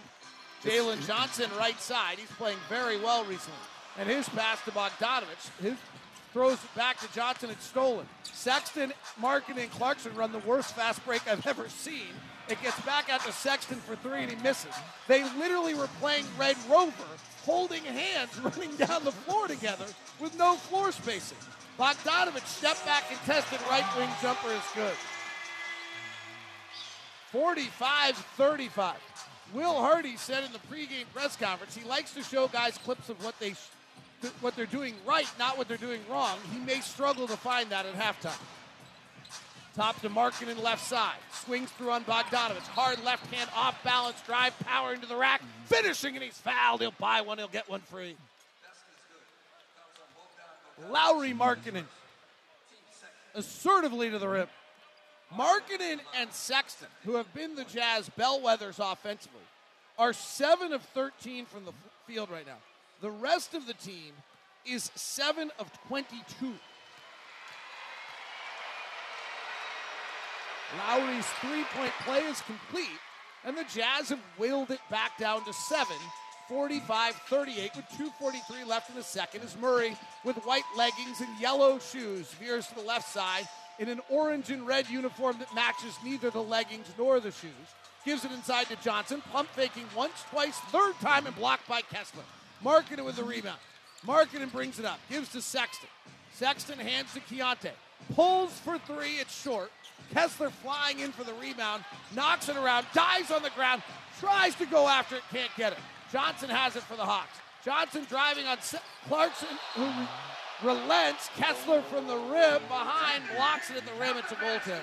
Jalen Johnson, right side. He's playing very well recently. And his pass to Bogdanovich, his throws it back to Johnson. It's stolen. Sexton, Markkanen, and Clarkson run the worst fast break I've ever seen. It gets back out to Sexton for three, and he misses. They literally were playing Red Rover, holding hands, running down the floor together with no floor spacing. Bogdanovich step back contested right wing jumper is good. 45 35. Will Hardy said in the pregame press conference he likes to show guys clips of what they what they're doing right, not what they're doing wrong. He may struggle to find that at halftime. Top to Markkanen left side. Swings through on Bogdanovich. Hard left hand off balance drive, power into the rack. Finishing, and he's fouled. He'll buy one, he'll get one free. Lauri Markkanen assertively to the rim. Markkanen and Sexton, who have been the Jazz bellwethers offensively, are 7 of 13 from the field right now. The rest of the team is 7 of 22. Lauri's three point play is complete, and the Jazz have willed it back down to 7. 45 38 with 2.43 left in the second as Murray, with white leggings and yellow shoes, veers to the left side in an orange and red uniform that matches neither the leggings nor the shoes. Gives it inside to Johnson, pump faking once, twice, third time, and blocked by Kessler. Markkanen with the rebound. Markkanen brings it up, gives to Sexton. Sexton hands to Keyonte. Pulls for three, it's short. Kessler flying in for the rebound, knocks it around, dives on the ground, tries to go after it, can't get it. Johnson has it for the Hawks. Johnson driving on Clarkson, who relents. Kessler from the rim behind, blocks it at the rim. It's a goaltend.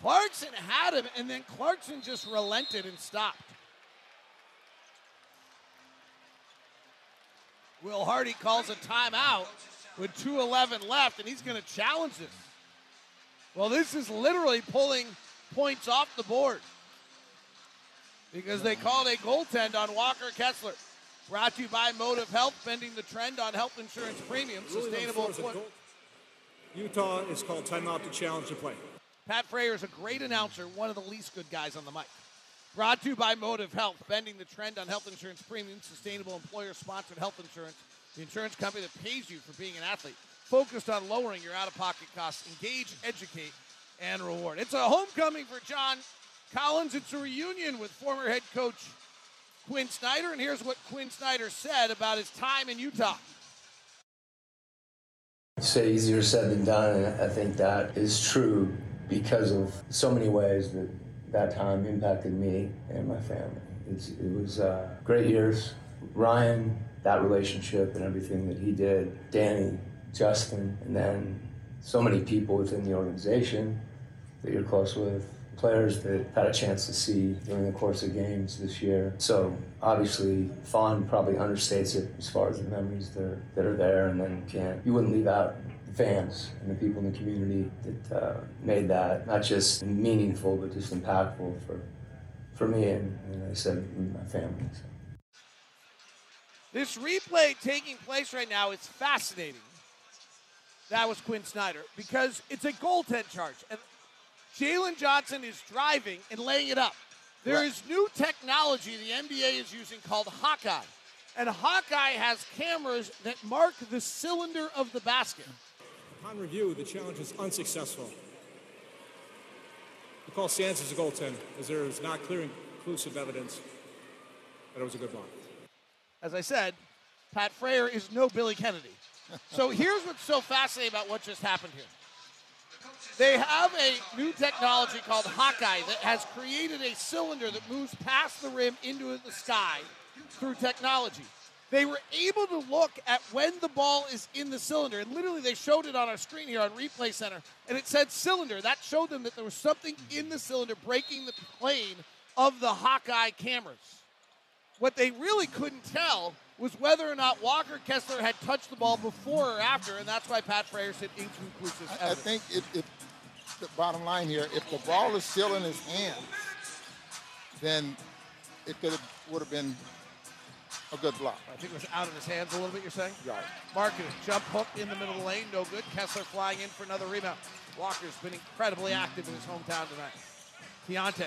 Clarkson had him, and then Clarkson just relented and stopped. Will Hardy calls a timeout with 2.11 left, and he's going to challenge this. Well, this is literally pulling points off the board because they called a goaltend on Walker Kessler. Brought to you by Motive Health, bending the trend on health insurance premiums, Really sustainable. Utah is called timeout to challenge the play. Pat Fraher is a great announcer, one of the least good guys on the mic. Brought to you by Motive Health, bending the trend on health insurance premiums, sustainable employer sponsored health insurance, the insurance company that pays you for being an athlete, focused on lowering your out of pocket costs. Engage, educate, and reward. It's a homecoming for John Collins. It's a reunion with former head coach Quin Snyder, and here's what Quin Snyder said about his time in Utah. say easier said than done, and I think that is true because of so many ways that that time impacted me and my family. It's, it was uh, great years. Ryan, that relationship and everything that he did, Danny, Justin, and then so many people within the organization that you're close with, players that had a chance to see during the course of games this year. So obviously, fond probably understates it as far as the memories that are, that are there, and then can't you wouldn't leave out the fans and the people in the community that uh, made that not just meaningful but just impactful for for me and, and I said my family. So. This replay taking place right now is fascinating. That was Quin Snyder because it's a goaltend charge. And Jalen Johnson is driving and laying it up. There is new technology the NBA is using called Hawkeye. And Hawkeye has cameras that mark the cylinder of the basket. Upon review, the challenge is unsuccessful. The call stands as a goaltend, as there is not clear and conclusive evidence that it was a good block. As I said, Pat Fraher is no Billy Kennedy. So here's what's so fascinating about what just happened here. They have a new technology called Hawkeye that has created a cylinder that moves past the rim into the sky through technology. They were able to look at when the ball is in the cylinder, and literally they showed it on our screen here on Replay Center, and it said cylinder. That showed them that there was something in the cylinder breaking the plane of the Hawkeye cameras. What they really couldn't tell was whether or not Walker Kessler had touched the ball before or after, and that's why Pat Fraher said inconclusive I, I think if, if the bottom line here, if the ball is still in his hands, then it could have would have been a good block. I think it was out of his hands a little bit, you're saying? Right. Marcus, jump hook in the middle of the lane, no good. Kessler flying in for another rebound. Walker's been incredibly active in his hometown tonight. Keyonte.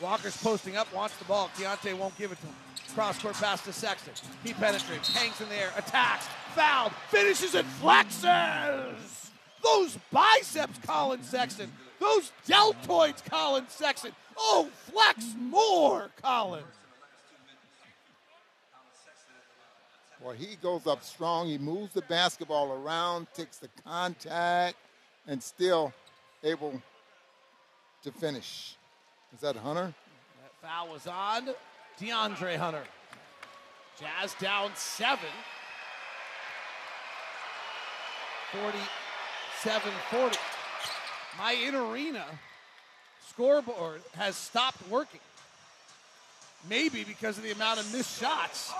Walker's posting up, wants the ball. Keyonte won't give it to him. Cross court pass to Sexton. He penetrates, hangs in the air, attacks, fouled, finishes and flexes. Those biceps, Collin Sexton. Those deltoids, Collin Sexton. Oh, flex more, Collin. Well, he goes up strong. He moves the basketball around, takes the contact, and still able to finish. Is that Hunter? That foul was on DeAndre Hunter. Jazz down seven. 47 40. My in arena scoreboard has stopped working. Maybe because of the amount of missed shots.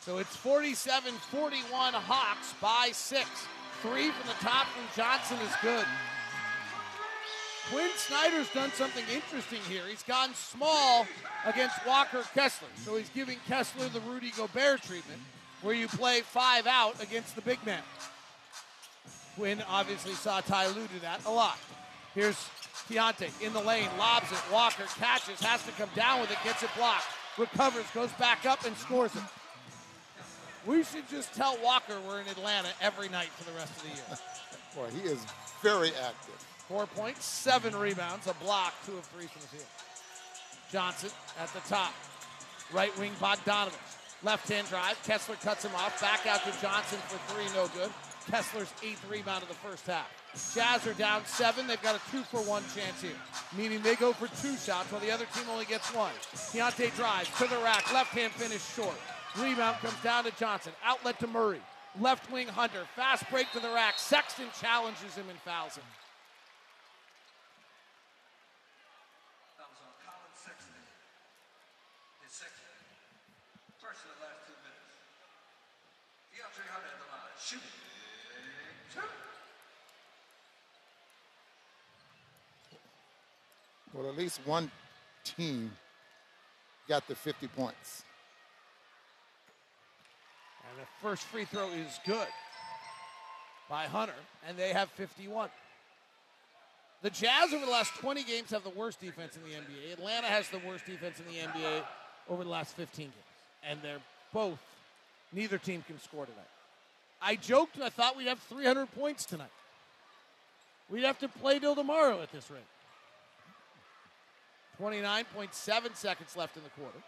So it's 47 41 Hawks by six. Three from the top from Johnson is good. Quin Snyder's done something interesting here. He's gone small against Walker Kessler. So he's giving Kessler the Rudy Gobert treatment, where you play five out against the big man. Quin obviously saw Ty Lue do that a lot. Here's Keyonte in the lane, lobs it. Walker catches, has to come down with it, gets it blocked, recovers, goes back up, and scores it. We should just tell Walker we're in Atlanta every night for the rest of the year. Boy, he is very active. Four points, seven rebounds, a block, two of three from the field. Johnson at the top. Right wing Bogdanovich. Left hand drive. Kessler cuts him off. Back out to Johnson for three, no good. Kessler's eighth rebound of the first half. Jazz are down seven. They've got a two for one chance here, meaning they go for two shots while the other team only gets one. Keyonte drives to the rack. Left hand finish short. Rebound comes down to Johnson. Outlet to Murray. Left wing Hunter. Fast break to the rack. Sexton challenges him and fouls him. Well, at least one team got the 50 points. And the first free throw is good by Hunter, and they have 51. The Jazz over the last 20 games have the worst defense in the NBA. Atlanta has the worst defense in the NBA over the last 15 games. And they're both, neither team can score tonight. I joked I thought we'd have 300 points tonight. We'd have to play till tomorrow at this rate. 29.7 seconds left in the quarter.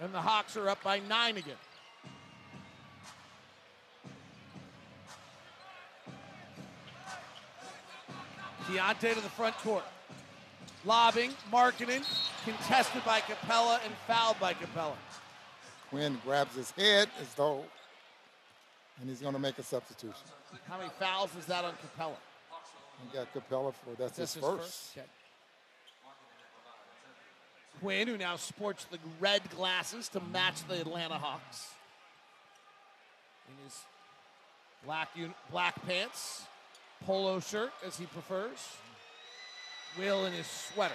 And the Hawks are up by nine again. Keyonte to the front court. Lobbing, Markkanen, contested by Capela and fouled by Capela. Quin grabs his head as though, and he's going to make a substitution. How many fouls is that on Capela? He got Capela for that's, That's his, his first. first? Okay. Quin, who now sports the red glasses to match the Atlanta Hawks. In his black un- black pants, polo shirt as he prefers. Will in his sweater.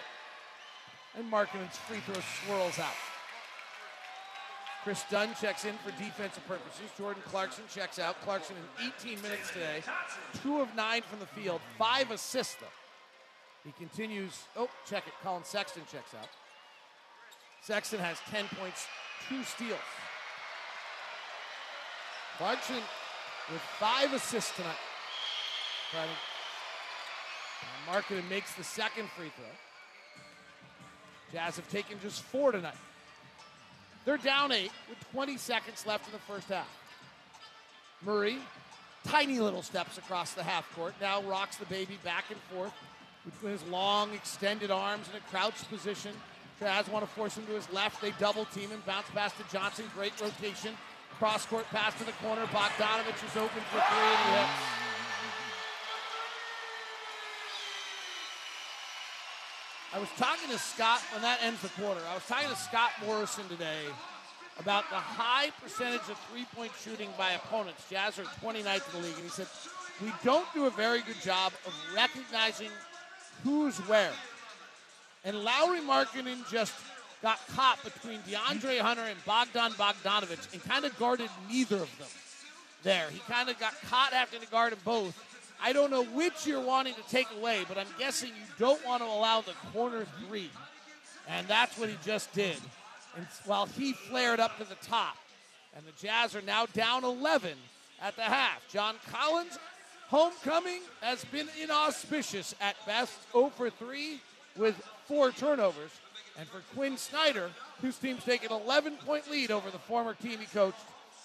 And Markkanen's free throw swirls out. Kris Dunn checks in for defensive purposes. Jordan Clarkson checks out. Clarkson in 18 minutes today. Two of nine from the field. Five assists, though. He continues. Oh, check it. Collin Sexton checks out. Sexton has 10 points, two steals. Clarkson with five assists tonight. Trying and makes the second free throw. Jazz have taken just four tonight. They're down eight with 20 seconds left in the first half. Murray, tiny little steps across the half court, now rocks the baby back and forth between his long, extended arms in a crouched position. Jazz want to force him to his left. They double team him. Bounce pass to Johnson. Great rotation. Cross court pass to the corner. Bogdanovich is open for three and he hits. I was talking to Scott when that ends the quarter. I was talking to Scott Morrison today about the high percentage of three-point shooting by opponents. Jazz are 29th in the league, and he said we don't do a very good job of recognizing who's where. And Lauri Markkanen just got caught between DeAndre Hunter and Bogdan Bogdanovic and kind of guarded neither of them there. He kind of got caught after to guard them both. I don't know which you're wanting to take away, but I'm guessing you don't want to allow the corner three. And that's what he just did. And while he flared up to the top. And the Jazz are now down 11 at the half. John Collins, homecoming has been inauspicious at best, 0 for 3 with four turnovers. And for Quin Snyder, whose team's taken 11 point lead over the former team he coached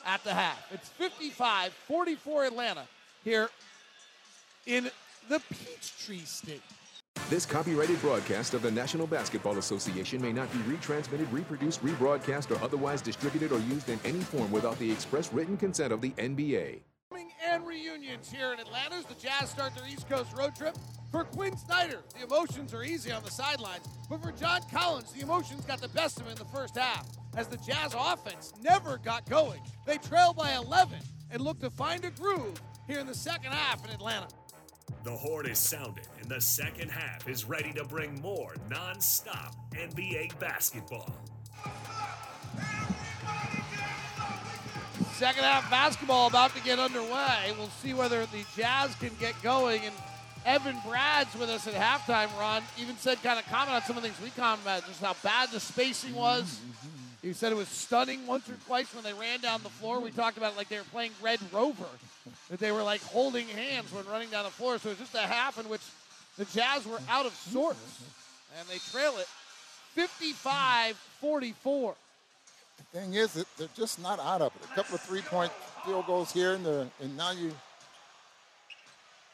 at the half. It's 55 44 Atlanta here in the Peachtree State. This copyrighted broadcast of the National Basketball Association may not be retransmitted, reproduced, rebroadcast, or otherwise distributed or used in any form without the express written consent of the NBA. And reunions here in Atlanta as the Jazz start their East Coast road trip. For Quin Snyder, the emotions are easy on the sidelines, but for John Collins, the emotions got the best of him in the first half as the Jazz offense never got going. They trailed by 11 and look to find a groove here in the second half in Atlanta. The horn is sounded, and the second half is ready to bring more non-stop NBA basketball. Second half basketball about to get underway. We'll see whether the Jazz can get going. And Evan Brad's with us at halftime, Ron. Even said kind of comment on some of the things we commented, just how bad the spacing was. He said it was stunning once or twice when they ran down the floor. We talked about it like they were playing Red Rover, they were like holding hands when running down the floor. So it was just a half in which the Jazz were out of sorts, and they trail it 55 44. The thing is that they're just not out of it. A couple of three-point field goals here, and, the, and now you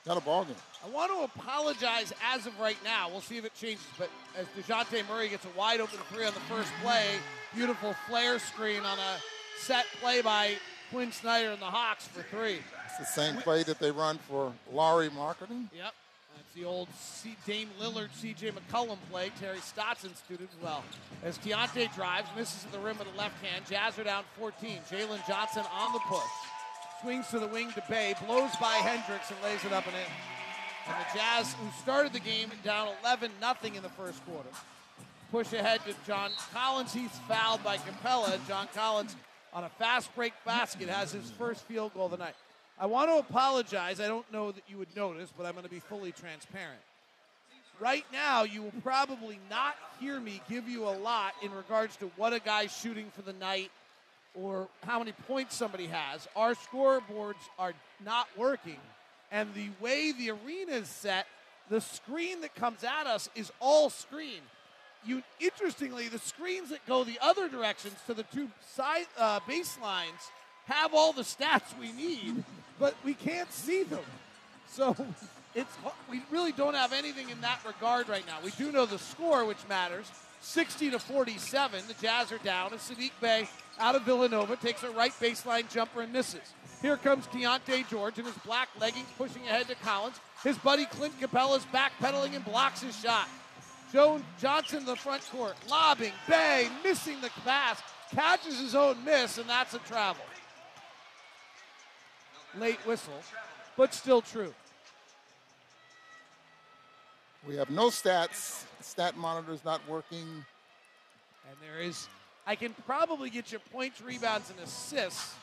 got a ball game. I want to apologize as of right now. We'll see if it changes. But as DeJounte Murray gets a wide open three on the first play, beautiful flare screen on a set play by Quin Snyder and the Hawks for three. It's the same play that they run for Lauri Markkanen. Yep. That's the old C- Dame Lillard, C.J. McCollum play. Terry Stotson student as well. As Keyonte drives, misses at the rim with the left hand. Jazz are down 14. Jalen Johnson on the push. Swings to the wing to Bey. blows by Hendricks and lays it up and in. And the Jazz, who started the game down 11 nothing in the first quarter, push ahead to John Collins. He's fouled by Capela. John Collins on a fast break basket has his first field goal of the night. I want to apologize. I don't know that you would notice, but I'm going to be fully transparent. Right now, you will probably not hear me give you a lot in regards to what a guy's shooting for the night or how many points somebody has. Our scoreboards are not working. And the way the arena is set, the screen that comes at us is all screen. You interestingly, the screens that go the other directions to the two side uh, baselines have all the stats we need, but we can't see them. So it's we really don't have anything in that regard right now. We do know the score, which matters. 60 to 47. The Jazz are down. And Saddiq Bey out of Villanova takes a right baseline jumper and misses. Here comes Keyonte George in his black leggings pushing ahead to Collins. His buddy Clint Capela's backpedaling and blocks his shot. Joe Johnson in the front court, lobbing, Bay missing the pass, catches his own miss, and that's a travel. Late whistle, but still true. We have no stats. Stat monitor's not working. And there is, I can probably get you points, rebounds, and assists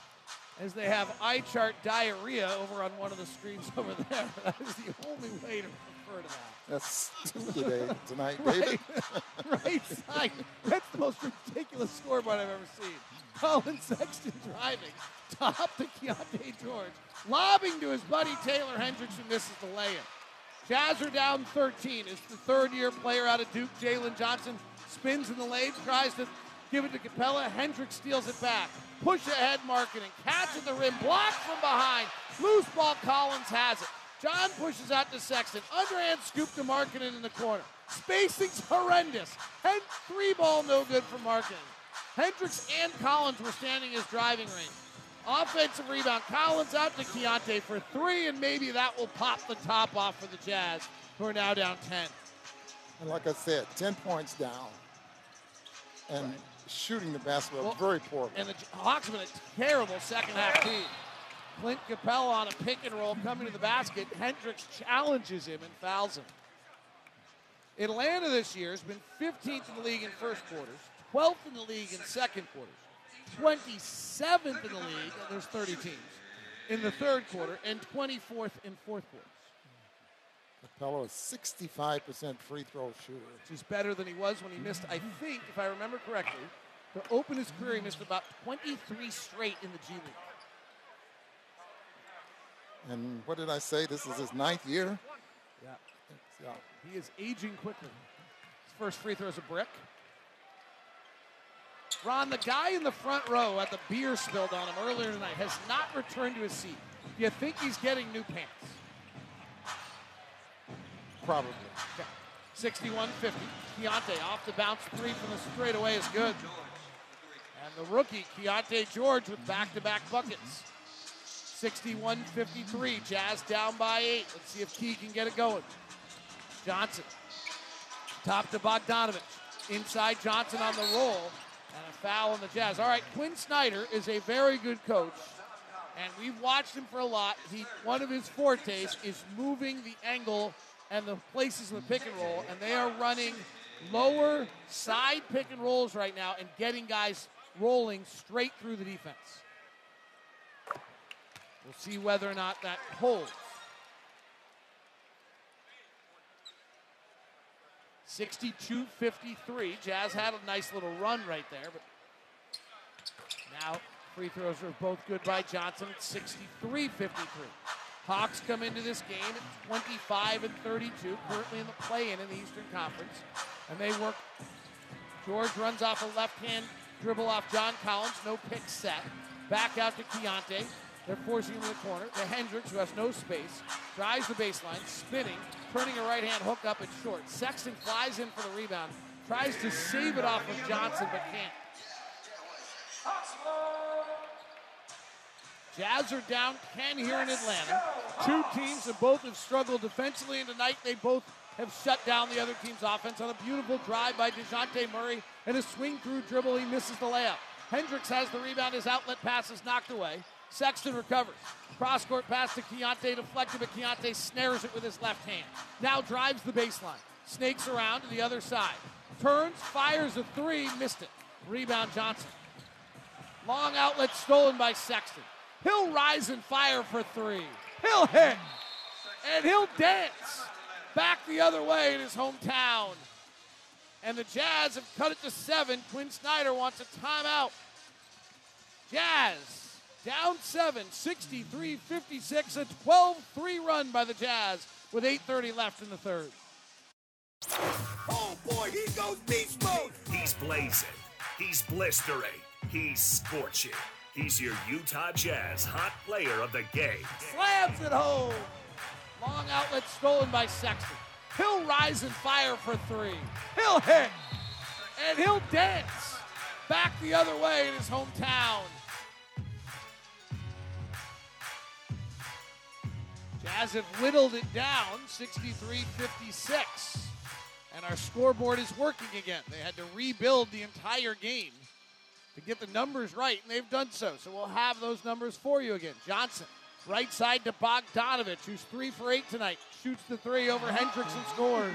as they have eye chart diarrhea over on one of the screens over there. That is the only way to refer to that. That's today, tonight, right, right side. That's the most ridiculous scoreboard I've ever seen. Collin Sexton driving, top to Keyonte George, lobbing to his buddy Taylor Hendricks, who misses the lay-in. Jazz are down 13. It's the third year player out of Duke, Jalen Johnson, spins in the lane, tries to give it to Capela. Hendricks steals it back. Push ahead Markkanen. Catch at the rim, blocked from behind. Loose ball, Collins has it. John pushes out to Sexton. Underhand scoop to Markkanen in the corner. Spacing's horrendous. And three ball no good for Markkanen. Hendricks and Collins were standing his driving range. Offensive rebound. Collins out to Keyonte for three, and maybe that will pop the top off for the Jazz, who are now down 10. And like I said, 10 points down and shooting the basketball Well, very poorly. And the Hawks have been a terrible second half team. Clint Capela on a pick and roll coming to the basket. Hendricks challenges him and fouls him. Atlanta this year has been 15th in the league in first quarters, 12th in the league in second quarters, 27th in the league, there's 30 teams, in the third quarter, and 24th in fourth quarter. Capela is 65% free throw shooter. Which is better than he was when he missed, I think, if I remember correctly, to open his career, he missed about 23 straight in the G League. And what did I say? This is his ninth year? Yeah. Yeah. He is aging quickly. His first free throw is a brick. Ron, the guy in the front row had the beer spilled on him earlier tonight has not returned to his seat. Do you think he's getting new pants? Probably. Okay. 61 50. Keyonte off the bounce three from the straightaway is good. And the rookie, Keyonte George, with back to back buckets. 61 53. Jazz down by eight. Let's see if Key can get it going. Johnson. Top to Bogdanovich. Inside Johnson on the roll. Foul on the Jazz. All right, Quin Snyder is a very good coach. And we've watched him for a lot. He one of his fortes is moving the angle and the places in the pick and roll, and they are running lower side pick and rolls right now and getting guys rolling straight through the defense. We'll see whether or not that holds. 62 53. Jazz had a nice little run right there, but now free throws are both good by Johnson at 63 53. Hawks come into this game at 25 and 32, currently in the play in in the Eastern Conference. And they work. George runs off a left hand dribble off John Collins, no pick set. Back out to Keyonte. They're forcing him to the corner. To Hendricks, who has no space, drives the baseline, spinning, turning a right hand hook up and short. Sexton flies in for the rebound, tries to save it off of Johnson, but can't. Jazz are down 10 here in Atlanta. Two teams that both have struggled defensively, and tonight they both have shut down the other team's offense on a beautiful drive by DeJounte Murray and a swing through dribble. He misses the layup. Hendricks has the rebound. His outlet pass is knocked away. Sexton recovers. Cross court pass to Keyonte deflected, but Keyonte snares it with his left hand. Now drives the baseline. Snakes around to the other side. Turns, fires a three, missed it. Rebound Johnson. Long outlet stolen by Sexton. He'll rise and fire for three. He'll hit. And he'll dance back the other way in his hometown. And the Jazz have cut it to seven. Quin Snyder wants a timeout. Jazz down seven, 63 56, a 12 3 run by the Jazz with 8.30 left in the third. Oh boy, he goes beast mode. He's blazing. He's blistering. He's scorching. He's your Utah Jazz hot player of the game. Slams it home. Long outlet stolen by Sexton. He'll rise and fire for three. He'll hit. And he'll dance back the other way in his hometown. Jazz have whittled it down 63 56. And our scoreboard is working again. They had to rebuild the entire game to get the numbers right, and they've done so. So we'll have those numbers for you again. Johnson, right side to Bogdanovich, who's three for eight tonight. Shoots the three over Hendricks and scores.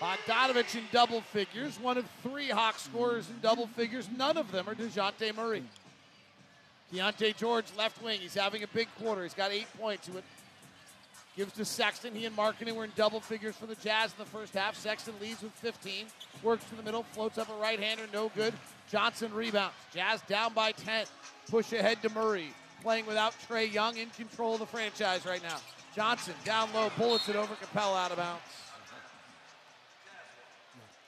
Bogdanovich in double figures, one of three Hawk scorers in double figures. None of them are DeJounte Murray. Keyonte George, left wing. He's having a big quarter. He's got eight points. He gives to Sexton. He and Markkanen were in double figures for the Jazz in the first half. Sexton leads with 15. Works to the middle, floats up a right hander, no good. Johnson rebounds. Jazz down by 10. Push ahead to Murray. Playing without Trae Young in control of the franchise right now. Johnson down low, bullets it over Capela out of bounds.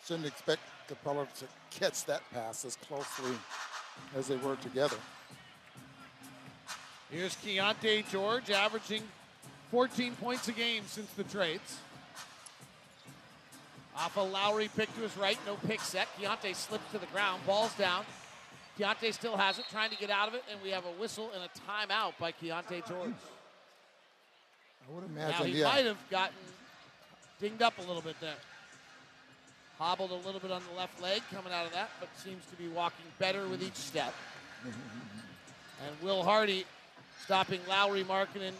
Shouldn't expect Capela to catch that pass as closely as they were together. Here's Keyonte George averaging 14 points a game since the trades. Off a Lauri pick to his right, no pick set. Keyonte slips to the ground, ball's down. Keyonte still has it, trying to get out of it, and we have a whistle and a timeout by Keyonte George. I would imagine. Now he yeah. might have gotten dinged up a little bit there. Hobbled a little bit on the left leg coming out of that, but seems to be walking better with each step. And Will Hardy stopping Lauri Markkanen,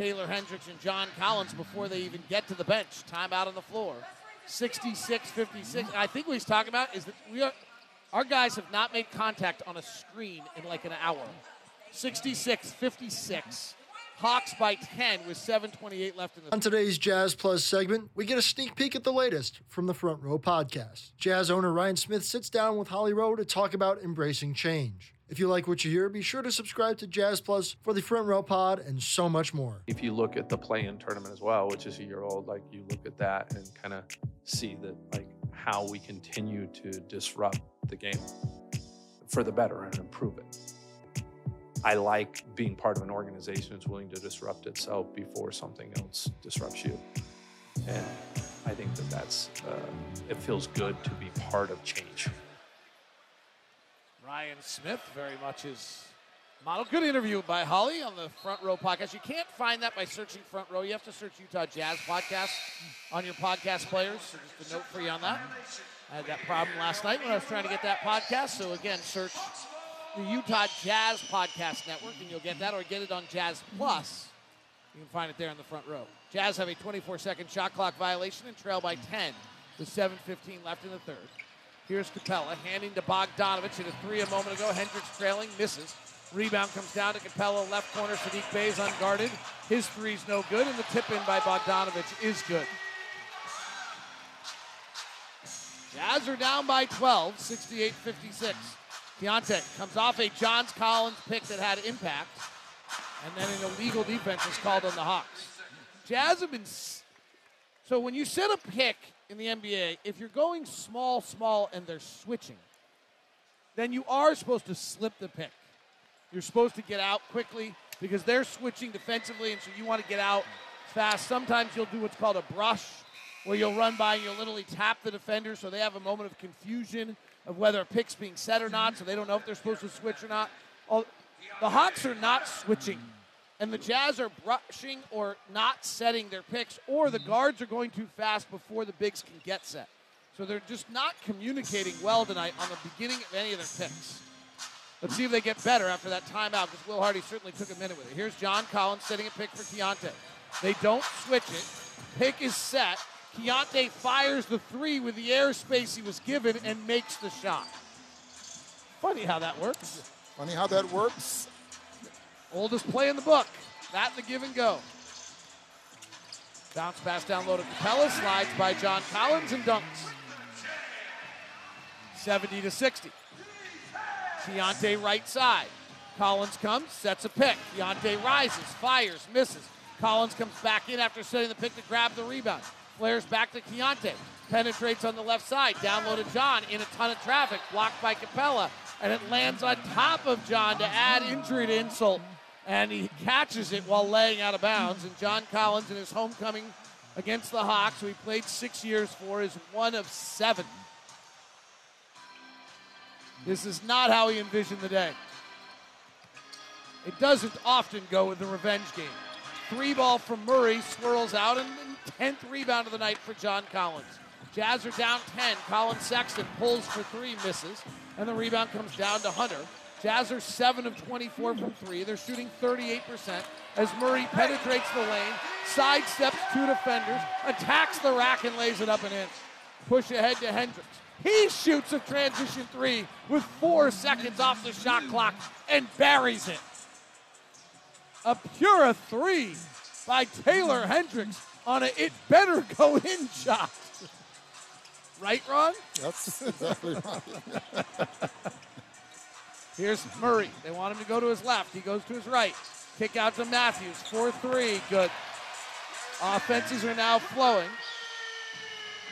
Taylor Hendricks, and John Collins before they even get to the bench. Time out on the floor. 66 56. I think what he's talking about is that we are, our guys have not made contact on a screen in like an hour. 66 56. Hawks by 10 with 7.28 left in the On today's Jazz Plus segment, we get a sneak peek at the latest from the Front Row podcast. Jazz owner Ryan Smith sits down with Holly Rowe to talk about embracing change. If you like what you hear, be sure to subscribe to Jazz Plus for the Front Row Pod and so much more. If you look at the play-in tournament as well, which is a year old, like you look at that and kind of see that like how we continue to disrupt the game for the better and improve it. I like being part of an organization that's willing to disrupt itself before something else disrupts you. And I think that that's, uh, it feels good to be part of change. Ryan Smith very much is model. Good interview by Holly on the Front Row podcast. You can't find that by searching Front Row. You have to search Utah Jazz podcast on your podcast players. So just a note for you on that. I had that problem last night when I was trying to get that podcast. So again, search the Utah Jazz Podcast Network and you'll get that, or get it on Jazz Plus. You can find it there in the front row. Jazz have a 24 second shot clock violation and trail by 10 with 7.15 left in the third. Here's Capela handing to Bogdanovich. Hit a three a moment ago. Hendricks trailing, misses. Rebound comes down to Capela, left corner. Saddiq Bey's unguarded. His three's no good, and the tip in by Bogdanovich is good. Jazz are down by 12, 68 56. Keyonte comes off a Johns Collins pick that had impact, and then an illegal defense is called on the Hawks. Jazz have been. So when you set a pick in the NBA, if you're going small, small, and they're switching, then you are supposed to slip the pick. You're supposed to get out quickly because they're switching defensively, and so you want to get out fast. Sometimes you'll do what's called a brush, where you'll run by and you'll literally tap the defender so they have a moment of confusion of whether a pick's being set or not, so they don't know if they're supposed to switch or not. The Hawks are not switching, and the Jazz are brushing or not setting their picks, or the mm-hmm. guards are going too fast before the bigs can get set. So they're just not communicating well tonight on the beginning of any of their picks. Let's see if they get better after that timeout because Will Hardy certainly took a minute with it. Here's John Collins setting a pick for Keyonte. They don't switch it. Pick is set. Keyonte fires the three with the airspace he was given and makes the shot. Funny how that works. Funny how that works. Oldest play in the book. That the give and go. Bounce pass down low to Capela, slides by John Collins and dunks. 70 to 60. Keyonte right side. Collins comes, sets a pick. Keyonte rises, fires, misses. Collins comes back in after setting the pick to grab the rebound. Flares back to Keyonte. Penetrates on the left side. Down low to John in a ton of traffic. Blocked by Capela. And it lands on top of John to add injury to insult. And he catches it while laying out of bounds. And John Collins in his homecoming against the Hawks, who he played six years for, is one of seven. This is not how he envisioned the day. It doesn't often go with the revenge game. Three ball from Murray swirls out, and 10th rebound of the night for John Collins. Jazz are down 10. Collin Sexton pulls for three, misses, and the rebound comes down to Hunter. Jazz are 7 of 24 from three. They're shooting 38% as Murray penetrates the lane, sidesteps two defenders, attacks the rack, and lays it up and in. Push ahead to Hendricks. He shoots a transition three with four seconds off the shot clock and buries it. A pure three by Taylor Hendricks on a it better go in shot. Right, Ron? That's exactly right. Here's Murray. They want him to go to his left. He goes to his right. Kick out to Mathews. 4 3. Good. Offenses are now flowing.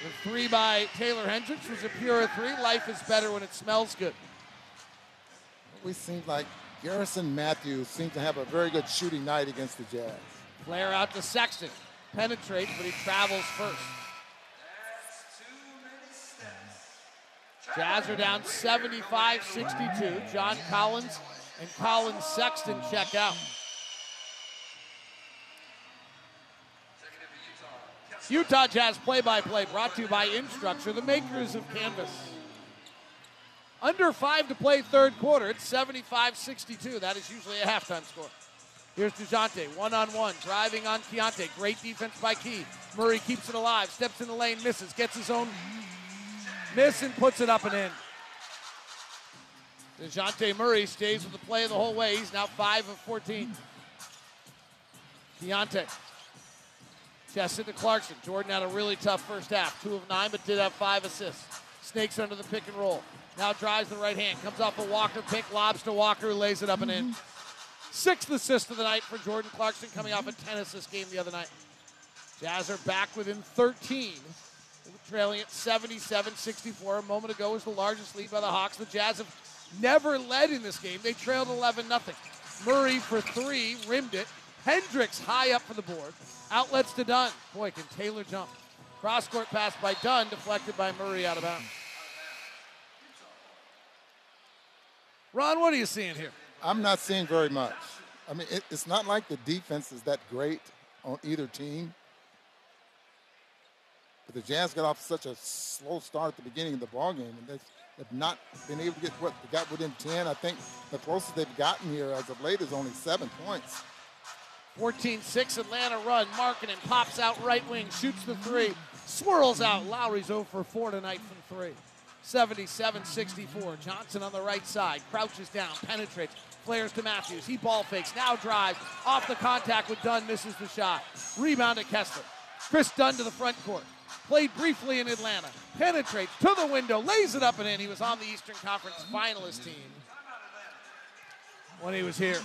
The three by Taylor Hendricks was a pure three. Life is better when it smells good. we seem like Garrison Mathews seems to have a very good shooting night against the Jazz. Flare out to Sexton. Penetrates, but he travels first. Jazz are down 75 62. John Collins and Collin Sexton check out. Utah Jazz play by play brought to you by Instructure, the makers of Canvas. Under five to play third quarter. It's 75 62. That is usually a halftime score. Here's DeJounte, one on one, driving on Keyonte. Great defense by Key. Murray keeps it alive, steps in the lane, misses, gets his own miss, and puts it up and in. DeJounte Murray stays with the play the whole way. He's now 5 of 14. Keyonte. Chest into Clarkson. Jordan had a really tough first half. Two of nine, but did have five assists. Snakes under the pick and roll. Now drives the right hand. Comes off a Walker pick, lobs to Walker, who lays it up and in. Mm-hmm. Sixth assist of the night for Jordan Clarkson, coming off a 10 assist game the other night. Jazz are back within 13, trailing at 77 64. A moment ago was the largest lead by the Hawks. The Jazz have never led in this game. They trailed 11 0. Murray for three, rimmed it. Hendricks high up for the board. Outlets to Dunn. Boy, can Taylor jump. Cross court pass by Dunn, deflected by Murray out of bounds. Ron, what are you seeing here? I'm not seeing very much. I mean, it, it's not like the defense is that great on either team. But the Jazz got off such a slow start at the beginning of the ball game, and they've, they've not been able to get what they got within 10. I think the closest they've gotten here as of late is only seven points. 14-6 Atlanta run. Markkanen pops out right wing, shoots the three, swirls out. Lauri's 0 for 4 tonight from three. 77-64. Johnson on the right side, crouches down, penetrates, flares to Mathews. He ball fakes, now drives, off the contact with Dunn, misses the shot. Rebound to Kessler. Kris Dunn to the front court. Played briefly in Atlanta. Penetrates to the window, lays it up and in. He was on the Eastern Conference finalist team when he was here.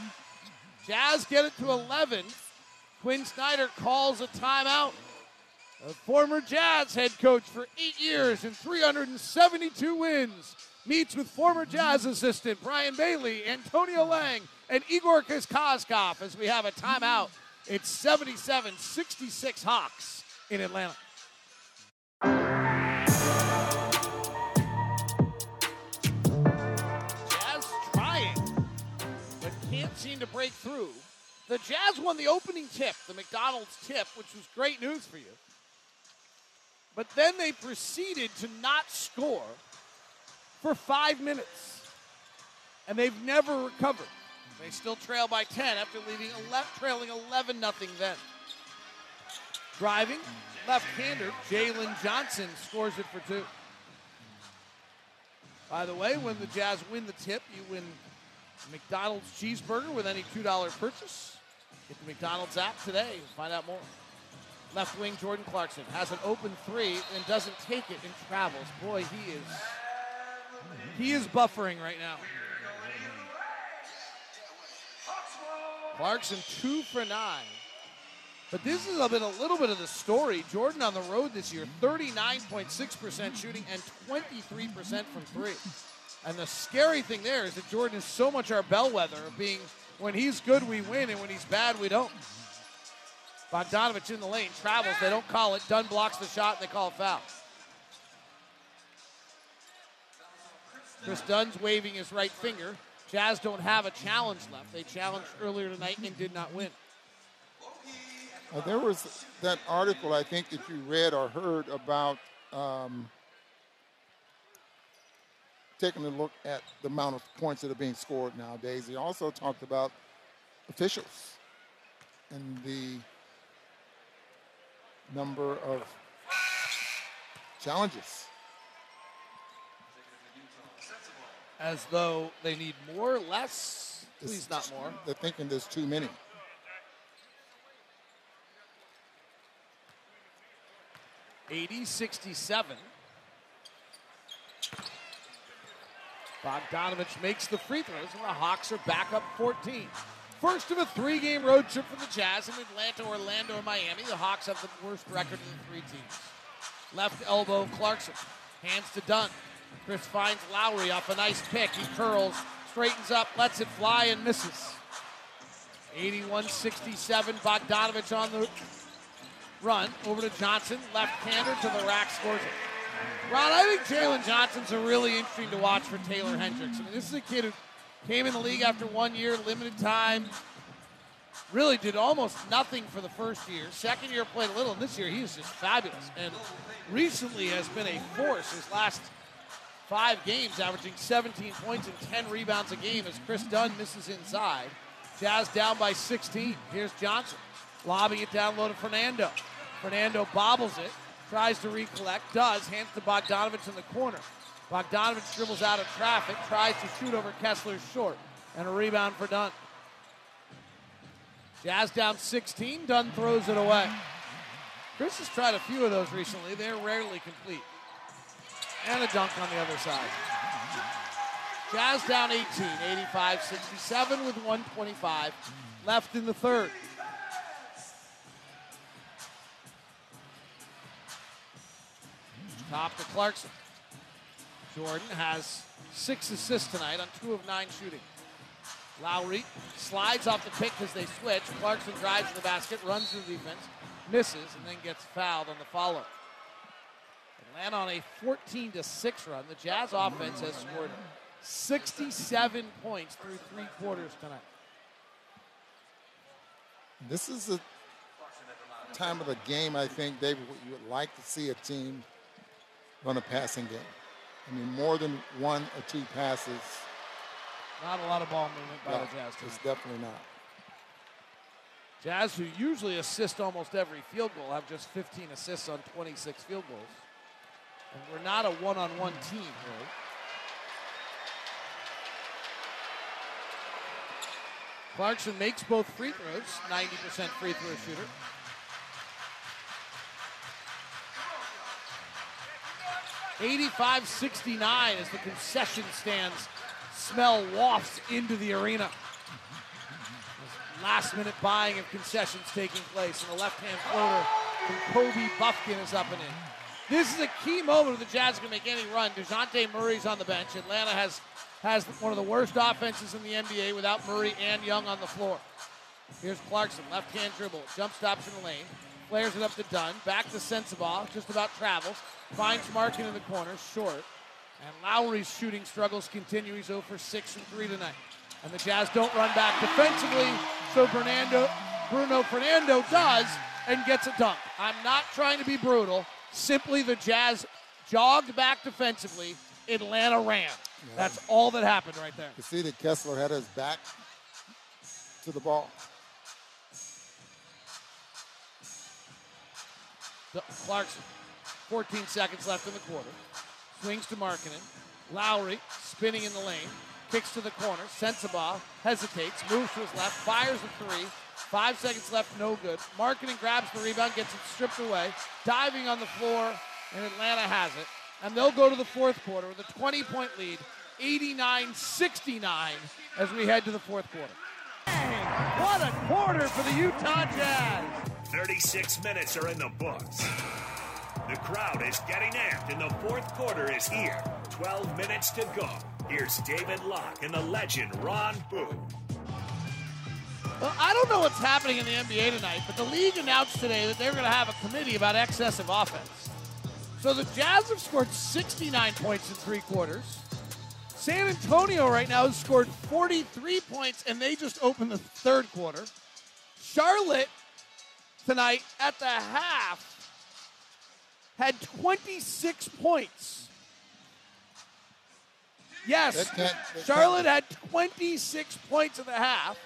Jazz get it to 11. Quin Snyder calls a timeout. A former Jazz head coach for eight years and 372 wins meets with former Jazz assistant Brian Bailey, Antonio Lang, and Igor Kokoskov as we have a timeout. It's 77 66 Hawks in Atlanta. To break through. The Jazz won the opening tip, the McDonald's tip, which was great news for you. But then they proceeded to not score for five minutes. And they've never recovered. They still trail by 10 after leaving 11, trailing 11 nothing then. Driving, left-hander, Jalen Johnson scores it for two. By the way, when the Jazz win the tip, you win McDonald's cheeseburger with any $2 purchase. Get the McDonald's app today find out more. Left wing Jordan Clarkson has an open three and doesn't take it and travels. Boy, he is he is buffering right now. Clarkson two for nine. But this has been a little bit of the story. Jordan on the road this year, 39.6% shooting and 23% from three. And the scary thing there is that Jordan is so much our bellwether of being when he's good, we win, and when he's bad, we don't. Bogdanovich in the lane, travels, they don't call it. Dunn blocks the shot, and they call a foul. Kris Dunn's waving his right finger. Jazz don't have a challenge left. They challenged earlier tonight and did not win. There was that article I think that you read or heard about um, taking a look at the amount of points that are being scored nowadays. He also talked about officials and the number of challenges. As though they need more, less, please not more. They're thinking there's too many. Eighty sixty-seven. Bogdanovich makes the free throws, and the Hawks are back up 14. First of a three game road trip for the Jazz in Atlanta, Orlando, and Miami. The Hawks have the worst record of the three teams. Left elbow, Clarkson. Hands to Dunn. Kris finds Lauri off a nice pick. He curls, straightens up, lets it fly, and misses. 81 67. Bogdanovich on the run. Over to Johnson. Left hander to the rack, scores it. Ron, I think Jalen Johnson's a really interesting to watch for Taylor Hendricks. I mean, this is a kid who came in the league after one year, limited time. really did almost nothing for the first year. Second year played a little, and this year he is just fabulous. And recently has been a force his last five games, averaging 17 points and 10 rebounds a game as Kris Dunn misses inside. Jazz down by 16. Here's Johnson lobbing it down low to Fernando. Fernando bobbles it, tries to recollect, does, hands to Bogdanovich in the corner. Bogdanovich dribbles out of traffic, tries to shoot over Kessler's short, and a rebound for Dunn. Jazz down 16. Dunn throws it away. Kris has tried a few of those recently. They're rarely complete. And a dunk on the other side. Jazz down 18, 85 67 with 125 left in the third. Top to Clarkson. Jordan has six assists tonight on two of nine shooting. Lauri slides off the pick as they switch. Clarkson drives to the basket, runs the defense, misses, and then gets fouled on the follow. Atlanta on a 14 to 6 run. The Jazz offense has scored 67 points through three quarters tonight. This is a time of the game, I think, David, What you would like to see a team run a passing game. I mean, more than one or two passes. Not a lot of ball movement by No, the Jazz tonight. It's definitely not. Jazz, who usually assist almost every field goal, have just 15 assists on 26 field goals. And we're not a one on one team, really. Clarkson makes both free throws, 90% free throw shooter. Eighty-five sixty-nine as the concession stands smell wafts into the arena. Last minute buying of concessions taking place, and the left hand floater from Kobe Bufkin is up and in. This is a key moment where the Jazz can make any run. DeJounte Murray's on the bench. Atlanta has, has one of the worst offenses in the NBA without Murray and Young on the floor. Here's Clarkson, left hand dribble, jump stops in the lane, flares it up to Dunn, back to Sensabaugh, just about travels, finds Markkanen in the corner, short. And Lauri's shooting struggles continue. He's 0 for 6 and 3 tonight. And the Jazz don't run back defensively, so Fernando, Bruno Fernando does and gets a dunk. I'm not trying to be brutal. Simply the Jazz jogged back defensively. Atlanta ran. That's all that happened right there. You see that Kessler had his back to the ball. Clarkson, 14 seconds left in the quarter. Swings to Markkanen. Lauri spinning in the lane. Kicks to the corner. Sensabaugh hesitates, moves to his left, fires a three. Five seconds left, no good. Markkanen grabs the rebound, gets it stripped away. Diving on the floor, and Atlanta has it. And they'll go to the fourth quarter with a 20 point lead, 89 69, as we head to the fourth quarter. What a quarter for the Utah Jazz! 36 minutes are in the books. The crowd is getting amped, and the fourth quarter is here. 12 minutes to go. Here's David Locke and the legend Ron Boone. Well, I don't know what's happening in the NBA tonight, but the league announced today that they're going to have a committee about excessive offense. So the Jazz have scored 69 points in three quarters. San Antonio right now has scored 43 points, and they just opened the third quarter. Charlotte tonight at the half had 26 points. Yes, That can't- that Charlotte had 26 points in the half.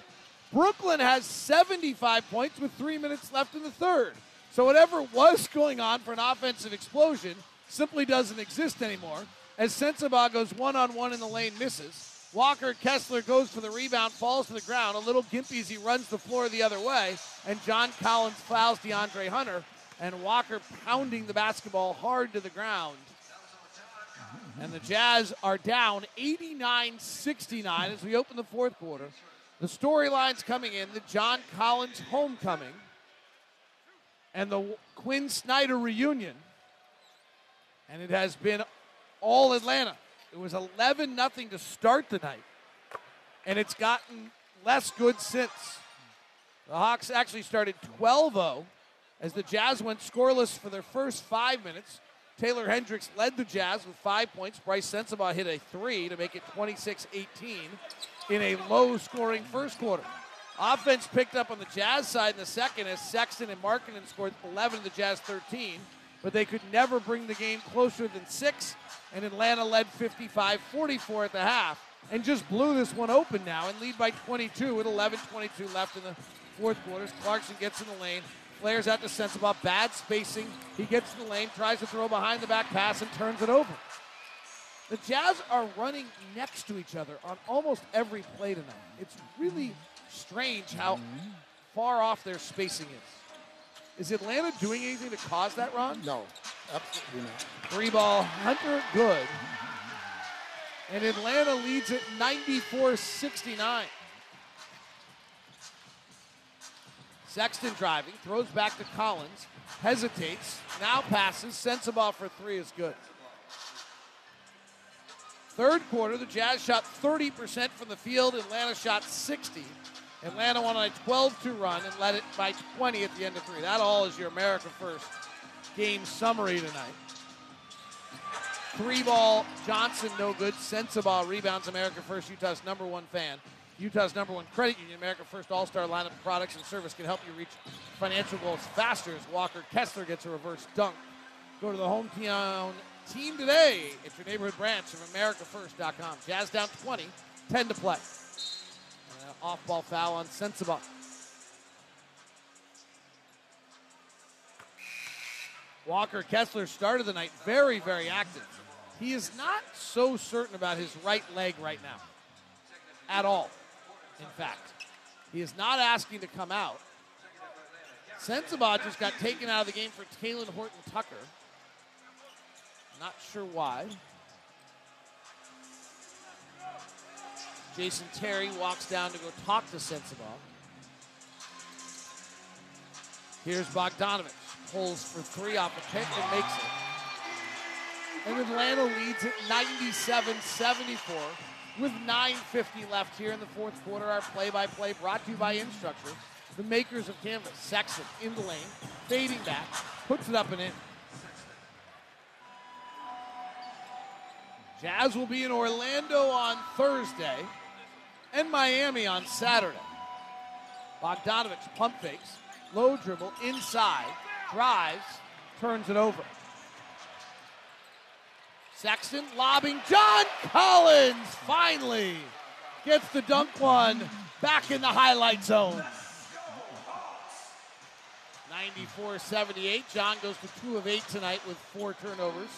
Brooklyn has 75 points with three minutes left in the third. So whatever was going on for an offensive explosion simply doesn't exist anymore. As Sensabaugh goes one on one in the lane, misses. Walker Kessler goes for the rebound, falls to the ground. A little gimpy as he runs the floor the other way. And John Collins fouls DeAndre Hunter. And Walker pounding the basketball hard to the ground. And the Jazz are down 89 69 as we open the fourth quarter. The storylines coming in the John Collins homecoming and the Quin Snyder reunion. And it has been all Atlanta. It was 11 nothing to start the night. And it's gotten less good since. The Hawks actually started 12 0 as the Jazz went scoreless for their first five minutes. Taylor Hendricks led the Jazz with five points. Brice Sensabaugh hit a three to make it 26 18 in a low scoring first quarter. Offense picked up on the Jazz side in the second as Sexton and Markkanen scored 11, the Jazz 13, but they could never bring the game closer than six, and Atlanta led 55 44 at the half and just blew this one open now and lead by 22 with 11 22 left in the fourth quarter. Clarkson gets in the lane, flares out to Sensabaugh, bad spacing. He gets in the lane, tries to throw behind the back pass, and turns it over. The Jazz are running next to each other on almost every play tonight. It's really strange how far off their spacing is. Is Atlanta doing anything to cause that run? No, absolutely not. Three ball, Hunter good. And Atlanta leads at 94 69. Sexton driving, throws back to Collins, hesitates, now passes, Sensabaugh for three is good. Third quarter, the Jazz shot 30% from the field, Atlanta shot 60. Atlanta won on a 12 2 run and led it by 20 at the end of three. That all is your America First game summary tonight. Three ball, Johnson, no good. Sensabaugh rebounds America First, Utah's number one fan. Utah's number one credit union, America First All Star lineup of products and service can help you reach financial goals faster as Walker Kessler gets a reverse dunk. Go to the hometown team today at your neighborhood branch of AmericaFirst.com. Jazz down 20, 10 to play. Uh, off ball foul on Sensabaugh. Walker Kessler started the night very, very active. He is not so certain about his right leg right now. At all, in fact. He is not asking to come out. Sensabaugh just got taken out of the game for Talen Horton Tucker. Not sure why. Jason Terry walks down to go talk to Sensabaugh. Here's Bogdanovich. Pulls for three off the pick and makes it. And Atlanta leads at 97 74 with 9.50 left here in the fourth quarter. Our play by play brought to you by Instructure, the makers of Canvas. Sexton in the lane, fading back, puts it up and in. Jazz will be in Orlando on Thursday and Miami on Saturday. Bogdanovich pump fakes, low dribble, inside, drives, turns it over. Sexton lobbing. John Collins finally gets the dunk one back in the highlight zone. 94 78. John goes to two of eight tonight with four turnovers.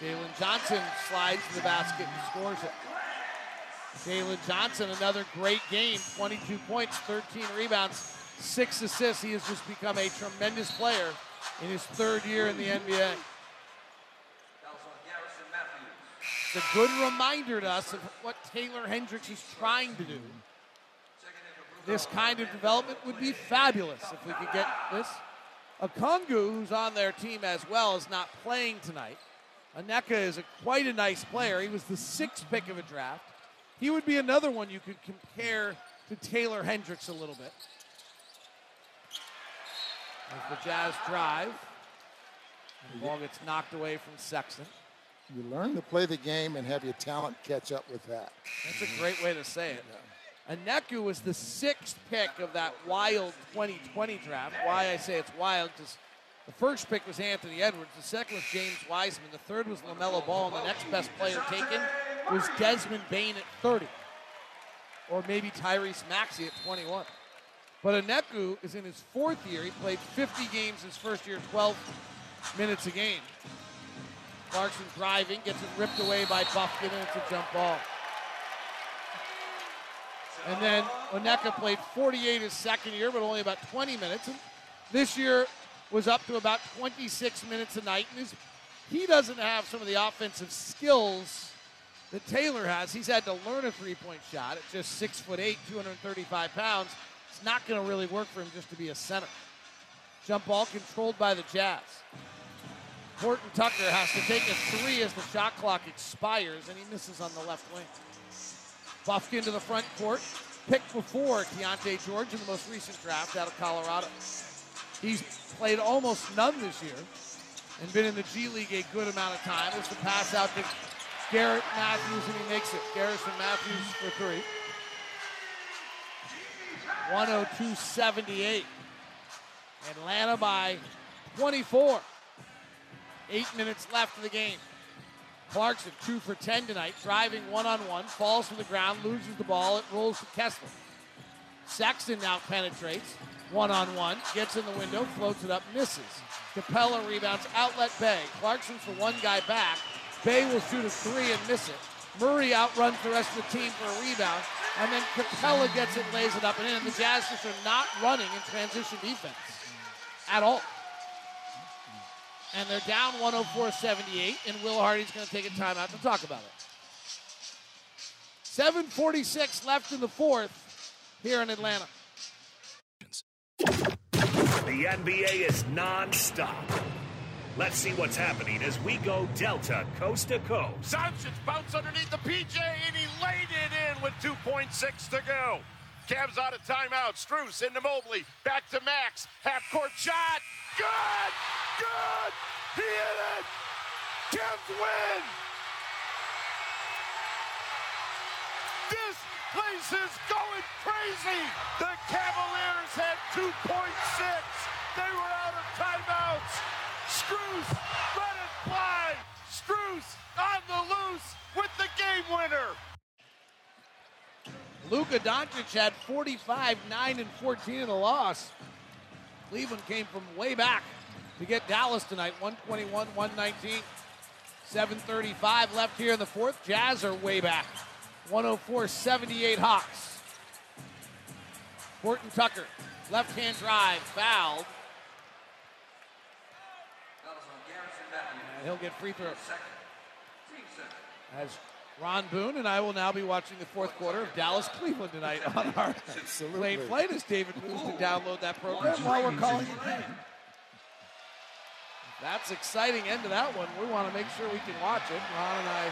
Jalen Johnson slides to the basket and scores it. Jalen Johnson, another great game 22 points, 13 rebounds, six assists. He has just become a tremendous player in his third year in the NBA. It's a good reminder to us of what Taylor Hendricks is trying to do. This kind of development would be fabulous if we could get this. Okongwu, who's on their team as well, is not playing tonight. Onyeka is a, quite a nice player. He was the sixth pick of a draft. He would be another one you could compare to Taylor Hendricks a little bit. As the Jazz drive, the ball gets knocked away from Sexton. You learn to play the game and have your talent catch up with that. That's a great way to say it. Onyeka was the sixth pick of that wild 2020 draft. Why I say it's wild because the first pick was Anthony Edwards, the second was James Wiseman, the third was LaMelo Ball, and the next best player taken was Desmond Bane at 30. Or maybe Tyrese Maxey at 21. But Onyeka is in his fourth year. He played 50 games his first year, 12 minutes a game. Clarkson driving, gets it ripped away by Bufkin, and it's a jump ball. And then Onyeka played 48 his second year, but only about 20 minutes. And this year was up to about 26 minutes a night. And he doesn't have some of the offensive skills that Taylor has. He's had to learn a three-point shot at just six foot eight, 235 pounds. It's not going to really work for him just to be a center. Jump ball controlled by the Jazz. Horton Tucker has to take a three as the shot clock expires, and he misses on the left wing. Bufkin to the front court. Picked before Keyonte George in the most recent draft out of Colorado. He's played almost none this year and been in the G League a good amount of time. As the pass out to Garrett Mathews, and he makes it. Garrison Mathews for three. 102 78. Atlanta by 24. Eight minutes left of the game. Clarkson, two for 10 tonight, driving one on one, falls to the ground, loses the ball. It rolls to Kessler. Sexton now penetrates, one on one, gets in the window, floats it up, misses. Capela rebounds, outlet Bey. Clarkson for one guy back. Bey will shoot a three and miss it. Murray outruns the rest of the team for a rebound, and then Capela gets it, lays it up and in. And the Jazz just are not running in transition defense at all. And they're down 104-78, and Will Hardy's going to take a timeout to talk about it. 7:46 left in the fourth here in Atlanta. The NBA is non-stop. Let's see what's happening as we go Delta coast to coast. Sanchez bounce underneath the PJ and he laid it in with 2.6 to go. Cavs out of timeout. Strus into Mobley. Back to Max. Half court shot. Good! Good! He hit it! Cavs win! This place is going crazy! The Cavaliers had 2.6. They were out of timeouts. Strus let it fly. Strus on the loose with the game winner. Luka Doncic had 45, 9, and 14 in the loss. Cleveland came from way back to get Dallas tonight, 121, 119. 7.35 left here in the fourth. Jazz are way back, 104, 78 Hawks. Horton Tucker, left hand drive, fouled. And he'll get free throws. As Ron Boone and I will now be watching the fourth quarter of Dallas Cleveland tonight on our lane flight as David moves to download that program while we're calling the game. That's exciting end to that one. We want to make sure we can watch it. Ron and I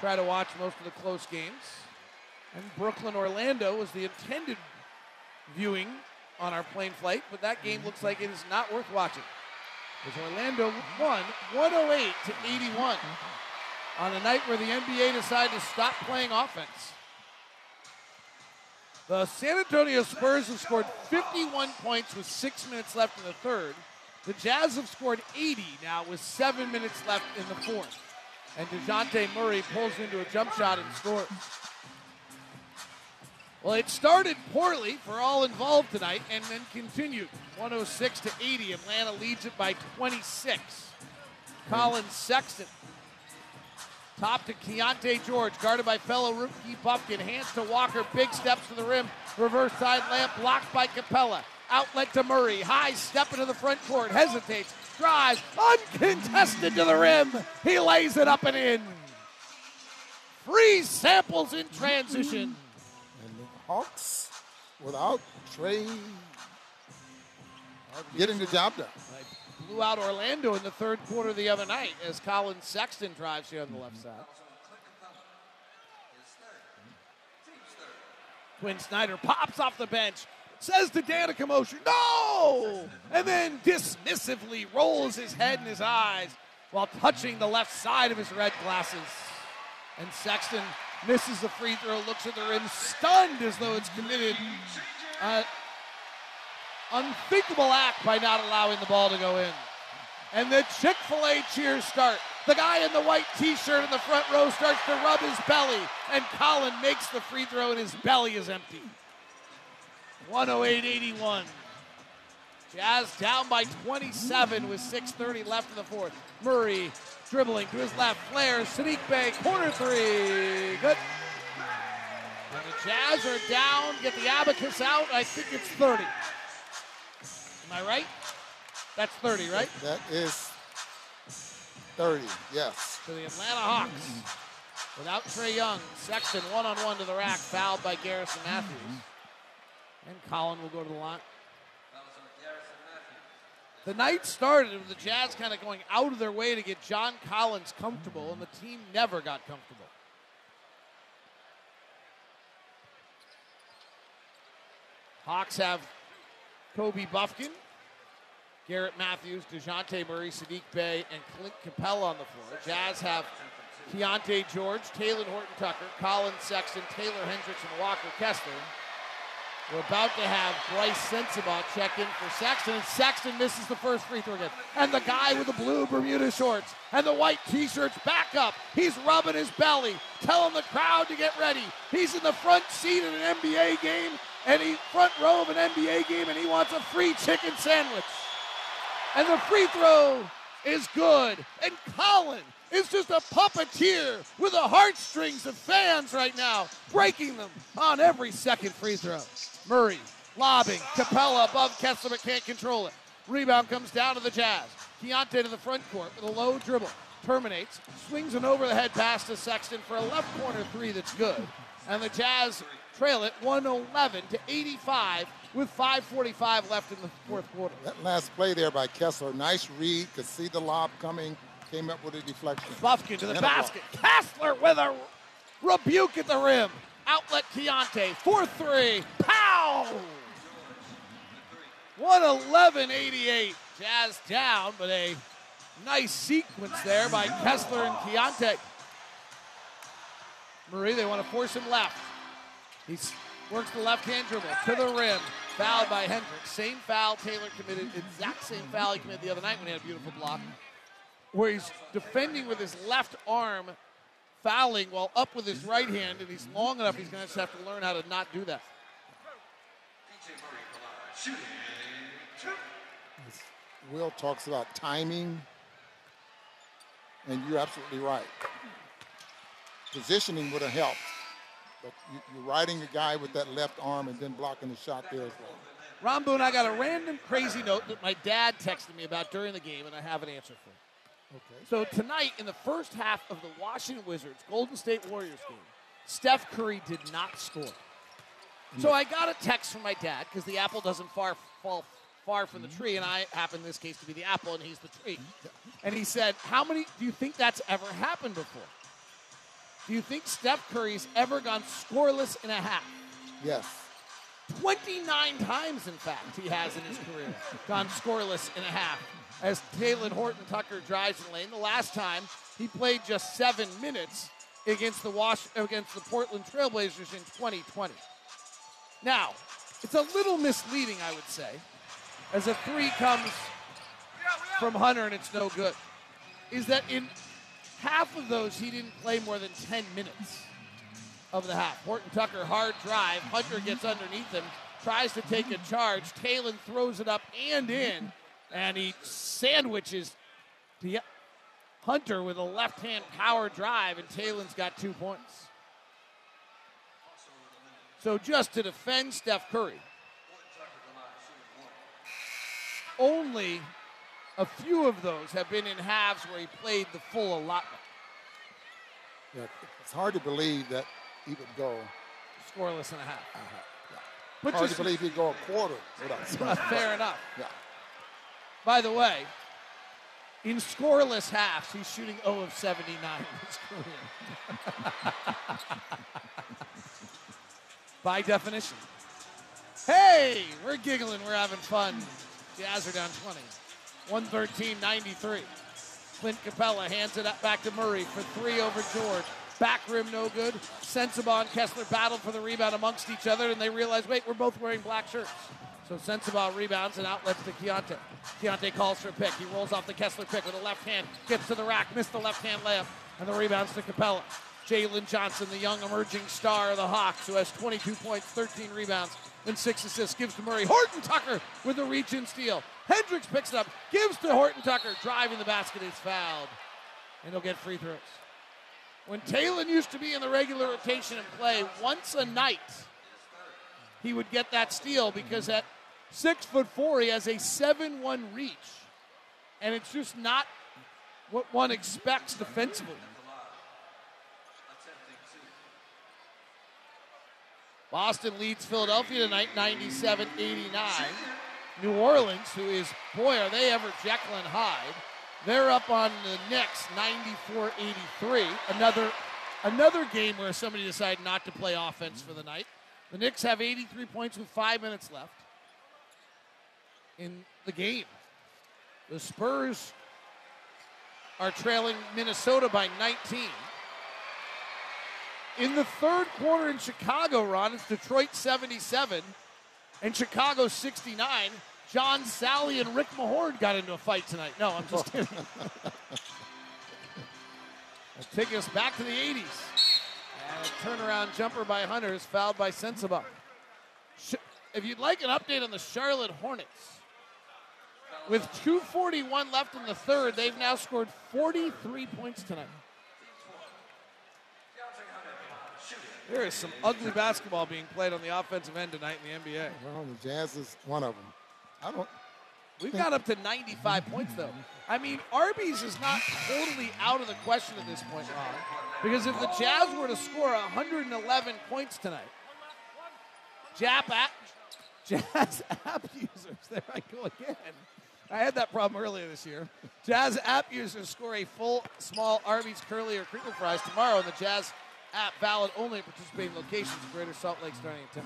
try to watch most of the close games. And Brooklyn Orlando was the intended viewing on our plane flight, but that game looks like it is not worth watching. Because Orlando won 108 to 81 on a night where the NBA decided to stop playing offense. The San Antonio Spurs have scored 51 points with six minutes left in the third. The Jazz have scored 80 now with seven minutes left in the fourth. And DeJounte Murray pulls into a jump shot and scores. Well, it started poorly for all involved tonight and then continued 106 to 80. Atlanta leads it by 26. Collin Sexton Top to Keyonte George, guarded by fellow rookie Bufkin. Hands to Walker, big steps to the rim. Reverse side lamp blocked by Capela. Outlet to Murray. High step into the front court. Hesitates. Drives. Uncontested to the rim. He lays it up and in. Free samples in transition. Hawks, without Trae, getting the job done. Blew out Orlando in the third quarter the other night as Collin Sexton drives here on the left side. Quin Snyder pops off the bench, says to Dannica Mosher, no! And then dismissively rolls his head and his eyes while touching the left side of his red glasses. And Sexton misses the free throw, looks at the rim, stunned as though it's committed. Uh, unthinkable act by not allowing the ball to go in. And the Chick fil A cheers start. The guy in the white t shirt in the front row starts to rub his belly, and Collin makes the free throw, and his belly is empty. 108 81. Jazz down by 27 with 6.30 left in the fourth. Murray dribbling to his left, flares, Saddiq Bey, corner three. Good. And the Jazz are down, get the abacus out. I think it's 30. Am I right? That's 30, right? That is 30, yes. To the Atlanta Hawks. Without Trae Young, Sexton one on one to the rack, fouled by Garrison Mathews. And Collin will go to the line. The night started with the Jazz kind of going out of their way to get John Collins comfortable, and the team never got comfortable. Hawks have Kobe Bufkin, Garrett Mathews, DeJounte Murray, Saddiq Bey, and Clint Capela on the floor. Jazz have Keyonte George, Taylor Horton Tucker, Collin Sexton, Taylor Hendricks, and Walker Kessler. We're about to have Brice Sensabaugh check in for Sexton, and Sexton misses the first free throw again. And the guy with the blue Bermuda shorts and the white t-shirts back up. He's rubbing his belly, telling the crowd to get ready. He's in the front seat in an NBA game, and he's front row of an NBA game, and he wants a free chicken sandwich. And the free throw is good. And Collin is just a puppeteer with the heartstrings of fans right now, breaking them on every second free throw. Murray lobbing. Capela above Kessler but can't control it. Rebound comes down to the Jazz. Keyonte to the front court with a low dribble. Terminates. Swings an over the head pass to Sexton for a left corner three that's good. And the Jazz trail it 111 to 85 with 5.45 left in the fourth quarter. That last play there by Kessler, nice read, could see the lob coming, came up with a deflection. Bufkin to the basket. Kessler with a rebuke at the rim. Outlet Keyonte. 4 3. Pow! 111 88. Jazz down, but a nice sequence there by Kessler and Keyonte. Murray, they want to force him left. He works the left hand dribble to the rim. Fouled by Hendricks. Same foul Taylor committed, exact same foul he committed the other night when he had a beautiful block. Where he's defending with his left arm, fouling while up with his right hand, and he's long enough, he's going to have to learn how to not do that. Will talks about timing, and you're absolutely right. Positioning would have helped, but you, you're riding the guy with that left arm and then blocking the shot there as well. Ron Boone, I got a random crazy note that my dad texted me about during the game, and I have an answer for it. Okay. So tonight, in the first half of the Washington Wizards Golden State Warriors game, Steph Curry did not score. Mm. So I got a text from my dad because the apple doesn't far fall far from the mm. tree, and I happen in this case to be the apple, and he's the tree. Mm. And he said, "How many do you think that's ever happened before? Do you think Steph Curry's ever gone scoreless in a half?" Yes. 29 times, in fact, he has in his career gone scoreless in a half. As Talen Horton Tucker drives in lane, the last time he played just seven minutes against the Wash against the Portland Trailblazers in 2020. Now, it's a little misleading, I would say, as a three comes from Hunter and it's no good. Is that in half of those he didn't play more than 10 minutes of the half. Horton Tucker, hard drive. Hunter gets underneath him, tries to take a charge. Talen throws it up and in, and he sandwiches the Hunter with a left hand power drive, and Talen's got two points. So just to defend Steph Curry, only a few of those have been in halves where he played the full allotment. Yeah, it's hard to believe that he would go scoreless and a half. But hard to believe he'd go a quarter. Fair enough. Yeah. By the way, in scoreless halves, he's shooting 0 of 79 in his career. By definition. Hey, we're giggling, we're having fun. Jazz are down 20. 113 93. Clint Capela hands it up back to Murray for three over George. Back rim no good. Sensabaugh and Kessler battled for the rebound amongst each other, and they realize, wait, we're both wearing black shirts. So Sensabaugh rebounds and outlets to Keyonte. Keyonte calls for a pick. He rolls off the Kessler pick with a left hand, gets to the rack, missed the left hand layup, and the rebounds to Capela. Jalen Johnson, the young emerging star of the Hawks, who has 22 points, 13 rebounds, and six assists, gives to Murray. Horton Tucker with the reach and steal. Hendricks picks it up, gives to Horton Tucker, driving the basket is fouled, and he'll get free throws. When Talen used to be in the regular rotation and play once a night, he would get that steal because at six foot four, he has a 7 1 reach. And it's just not what one expects defensively. Boston leads Philadelphia tonight 97 89. New Orleans, who is, boy, are they ever Jekyll and Hyde. They're up on the Knicks 94 83. Another, another game where somebody decided not to play offense for the night. The Knicks have 83 points with five minutes left in the game. The Spurs are trailing Minnesota by 19. In the third quarter in Chicago, Ron, it's Detroit 77 and Chicago 69, John Salley and Rick Mahorn got into a fight tonight. No, I'm just kidding. Let's take us back to the 80s. And a turnaround jumper by Hunter is fouled by Sensabaugh. If you'd like an update on the Charlotte Hornets, with 241 left in the third, they've now scored 43 points tonight. There is some ugly basketball being played on the offensive end tonight in the NBA. Well, the Jazz is one of them. I don't. We've got up to 95 points, though. I mean, Arby's is not totally out of the question at this point, Ron. Because if the Jazz were to score 111 points tonight, Jap app, Jazz app users, there I go again. I had that problem earlier this year. Jazz app users score a full small Arby's curly or crinkle fries tomorrow, and the Jazz app valid only at participating locations in Greater Salt Lake starting at 10.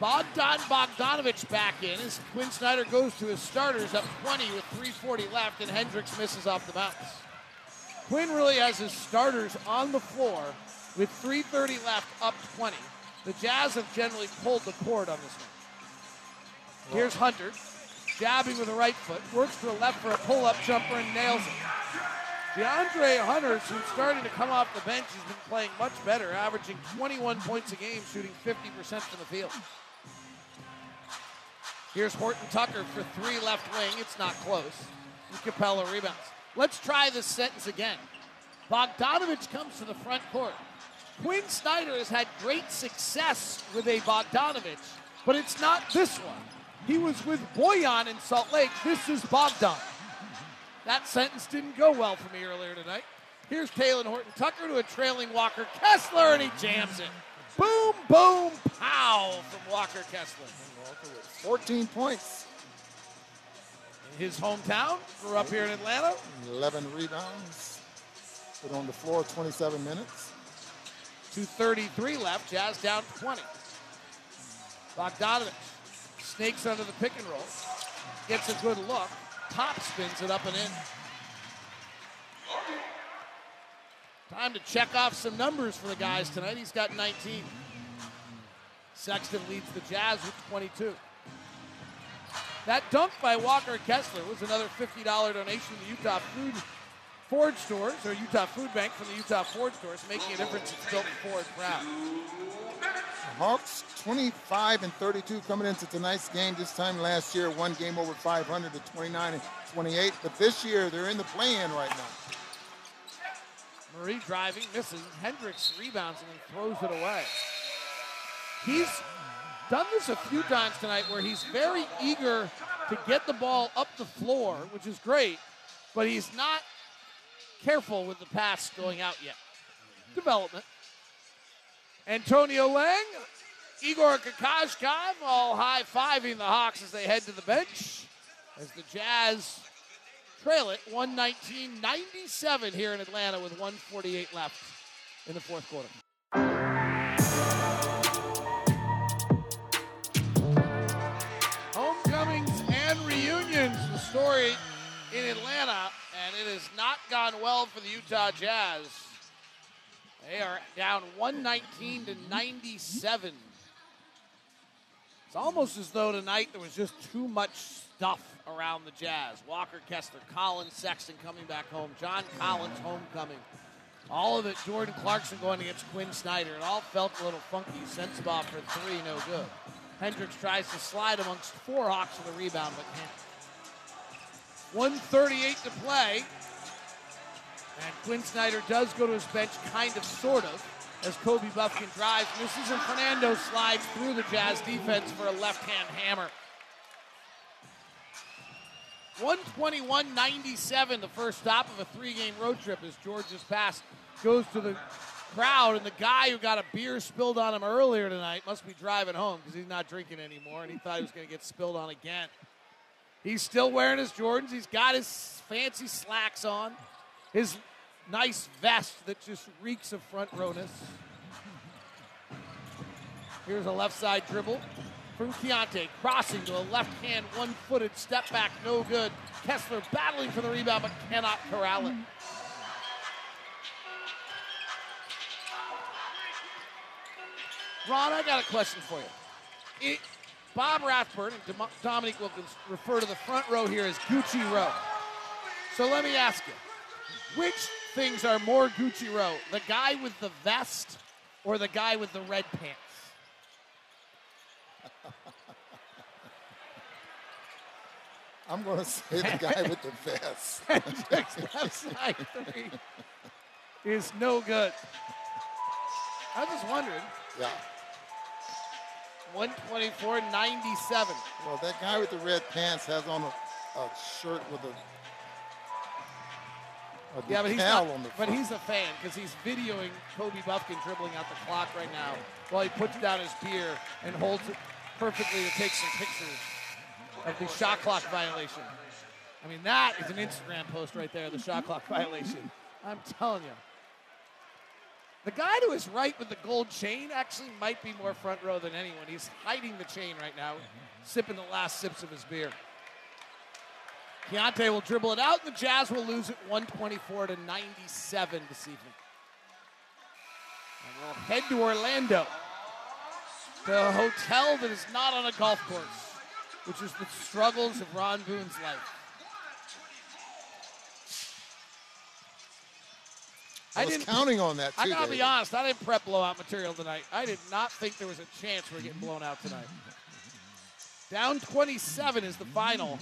Bogdan Bogdanovich back in as Quin Snyder goes to his starters up 20 with 340 left, and Hendricks misses off the bounce. Quin really has his starters on the floor with 330 left, up 20. The Jazz have generally pulled the cord on this one. Here's Hunter, jabbing with the right foot, works to the left for a pull-up jumper and nails it. DeAndre Hunter, who's starting to come off the bench, has been playing much better, averaging 21 points a game, shooting 50% from the field. Here's Horton Tucker for three left wing. It's not close. And Capela rebounds. Let's try this sentence again. Bogdanovich comes to the front court. Quin Snyder has had great success with a Bogdanovich, but it's not this one. He was with Bojan in Salt Lake. This is Bogdan. That sentence didn't go well for me earlier tonight. Here's Taylor Horton Tucker to a trailing Walker Kessler, and he jams it. Boom, boom, pow from Walker Kessler. 14 points. In his hometown, grew up here in Atlanta. 11 rebounds. Put on the floor 27 minutes. 2.33 left. Jazz down 20. Bogdanovich snakes under the pick and roll. Gets a good look. Top spins it up and in. Time to check off some numbers for the guys tonight. He's got 19. Sexton leads the Jazz with 22. That dunk by Walker Kessler was another $50 donation to Utah Food Ford stores, or Utah Food Bank from the Utah Ford stores, making a difference in Stoughton Ford proud. Hawks 25 and 32 coming into tonight's game. This time last year, one game over 500 to 29 and 28. But this year, they're in the play-in right now. Murray driving, misses. Hendricks rebounds and then throws it away. He's done this a few times tonight where he's very eager to get the ball up the floor, which is great, but he's not careful with the pass going out yet. Development. Antonio Lang, Igor Kokoskov, all high fiving the Hawks as they head to the bench. As the Jazz trail it 119 97 here in Atlanta with 148 left in the fourth quarter. Homecomings and reunions, the story in Atlanta, it has not gone well for the Utah Jazz. They are down 119 to 97. It's almost as though tonight there was just too much stuff around the Jazz. Walker Kessler, Collins Sexton coming back home, John Collins homecoming. All of it, Jordan Clarkson going against Quin Snyder. It all felt a little funky. Sensabaugh for three, no good. Hendricks tries to slide amongst four Hawks for the rebound, but can't. 138 to play. And Quin Snyder does go to his bench, kind of, sort of, as Kobe Bufkin drives, misses, and Fernando slides through the Jazz defense for a left-hand hammer. 121-97, the first stop of a three-game road trip as George's pass goes to the crowd, and the guy who got a beer spilled on him earlier tonight must be driving home because he's not drinking anymore, and he thought he was going to get spilled on again. He's still wearing his Jordans. He's got his fancy slacks on, his nice vest that just reeks of front rowness. Here's a left side dribble from Keyonte, crossing to a left hand, one footed step back, no good. Kessler battling for the rebound but cannot corral it. Ron, I got a question for you. It, Bob Rathbun and Dom- Dominique Wilkins refer to the front row here as Gucci row. So let me ask you, which things are more Gucci row? The guy with the vest or the guy with the red pants? I'm going to say the guy with the vest. Left side three is no good. I was just wondering. Yeah. 124 97. Well, that guy with the red pants has on a, a shirt with a, a Yeah, but he's not, on the but he's a fan because he's videoing Kobe Bufkin dribbling out the clock right now while he puts down his beer and holds it perfectly to take some pictures of the shot clock violation. I mean, that is an Instagram post right there, the shot clock violation. I'm telling you. The guy to his right with the gold chain actually might be more front row than anyone. He's hiding the chain right now, sipping the last sips of his beer. Keyonte will dribble it out, and the Jazz will lose it 124 to 97 this evening. And we'll head to Orlando, the hotel that is not on a golf course, which is the struggles of Ron Boone's life. I was counting on that, I gotta be honest, I didn't prep blowout material tonight. I did not think there was a chance we are getting blown out tonight. Down 27 is the final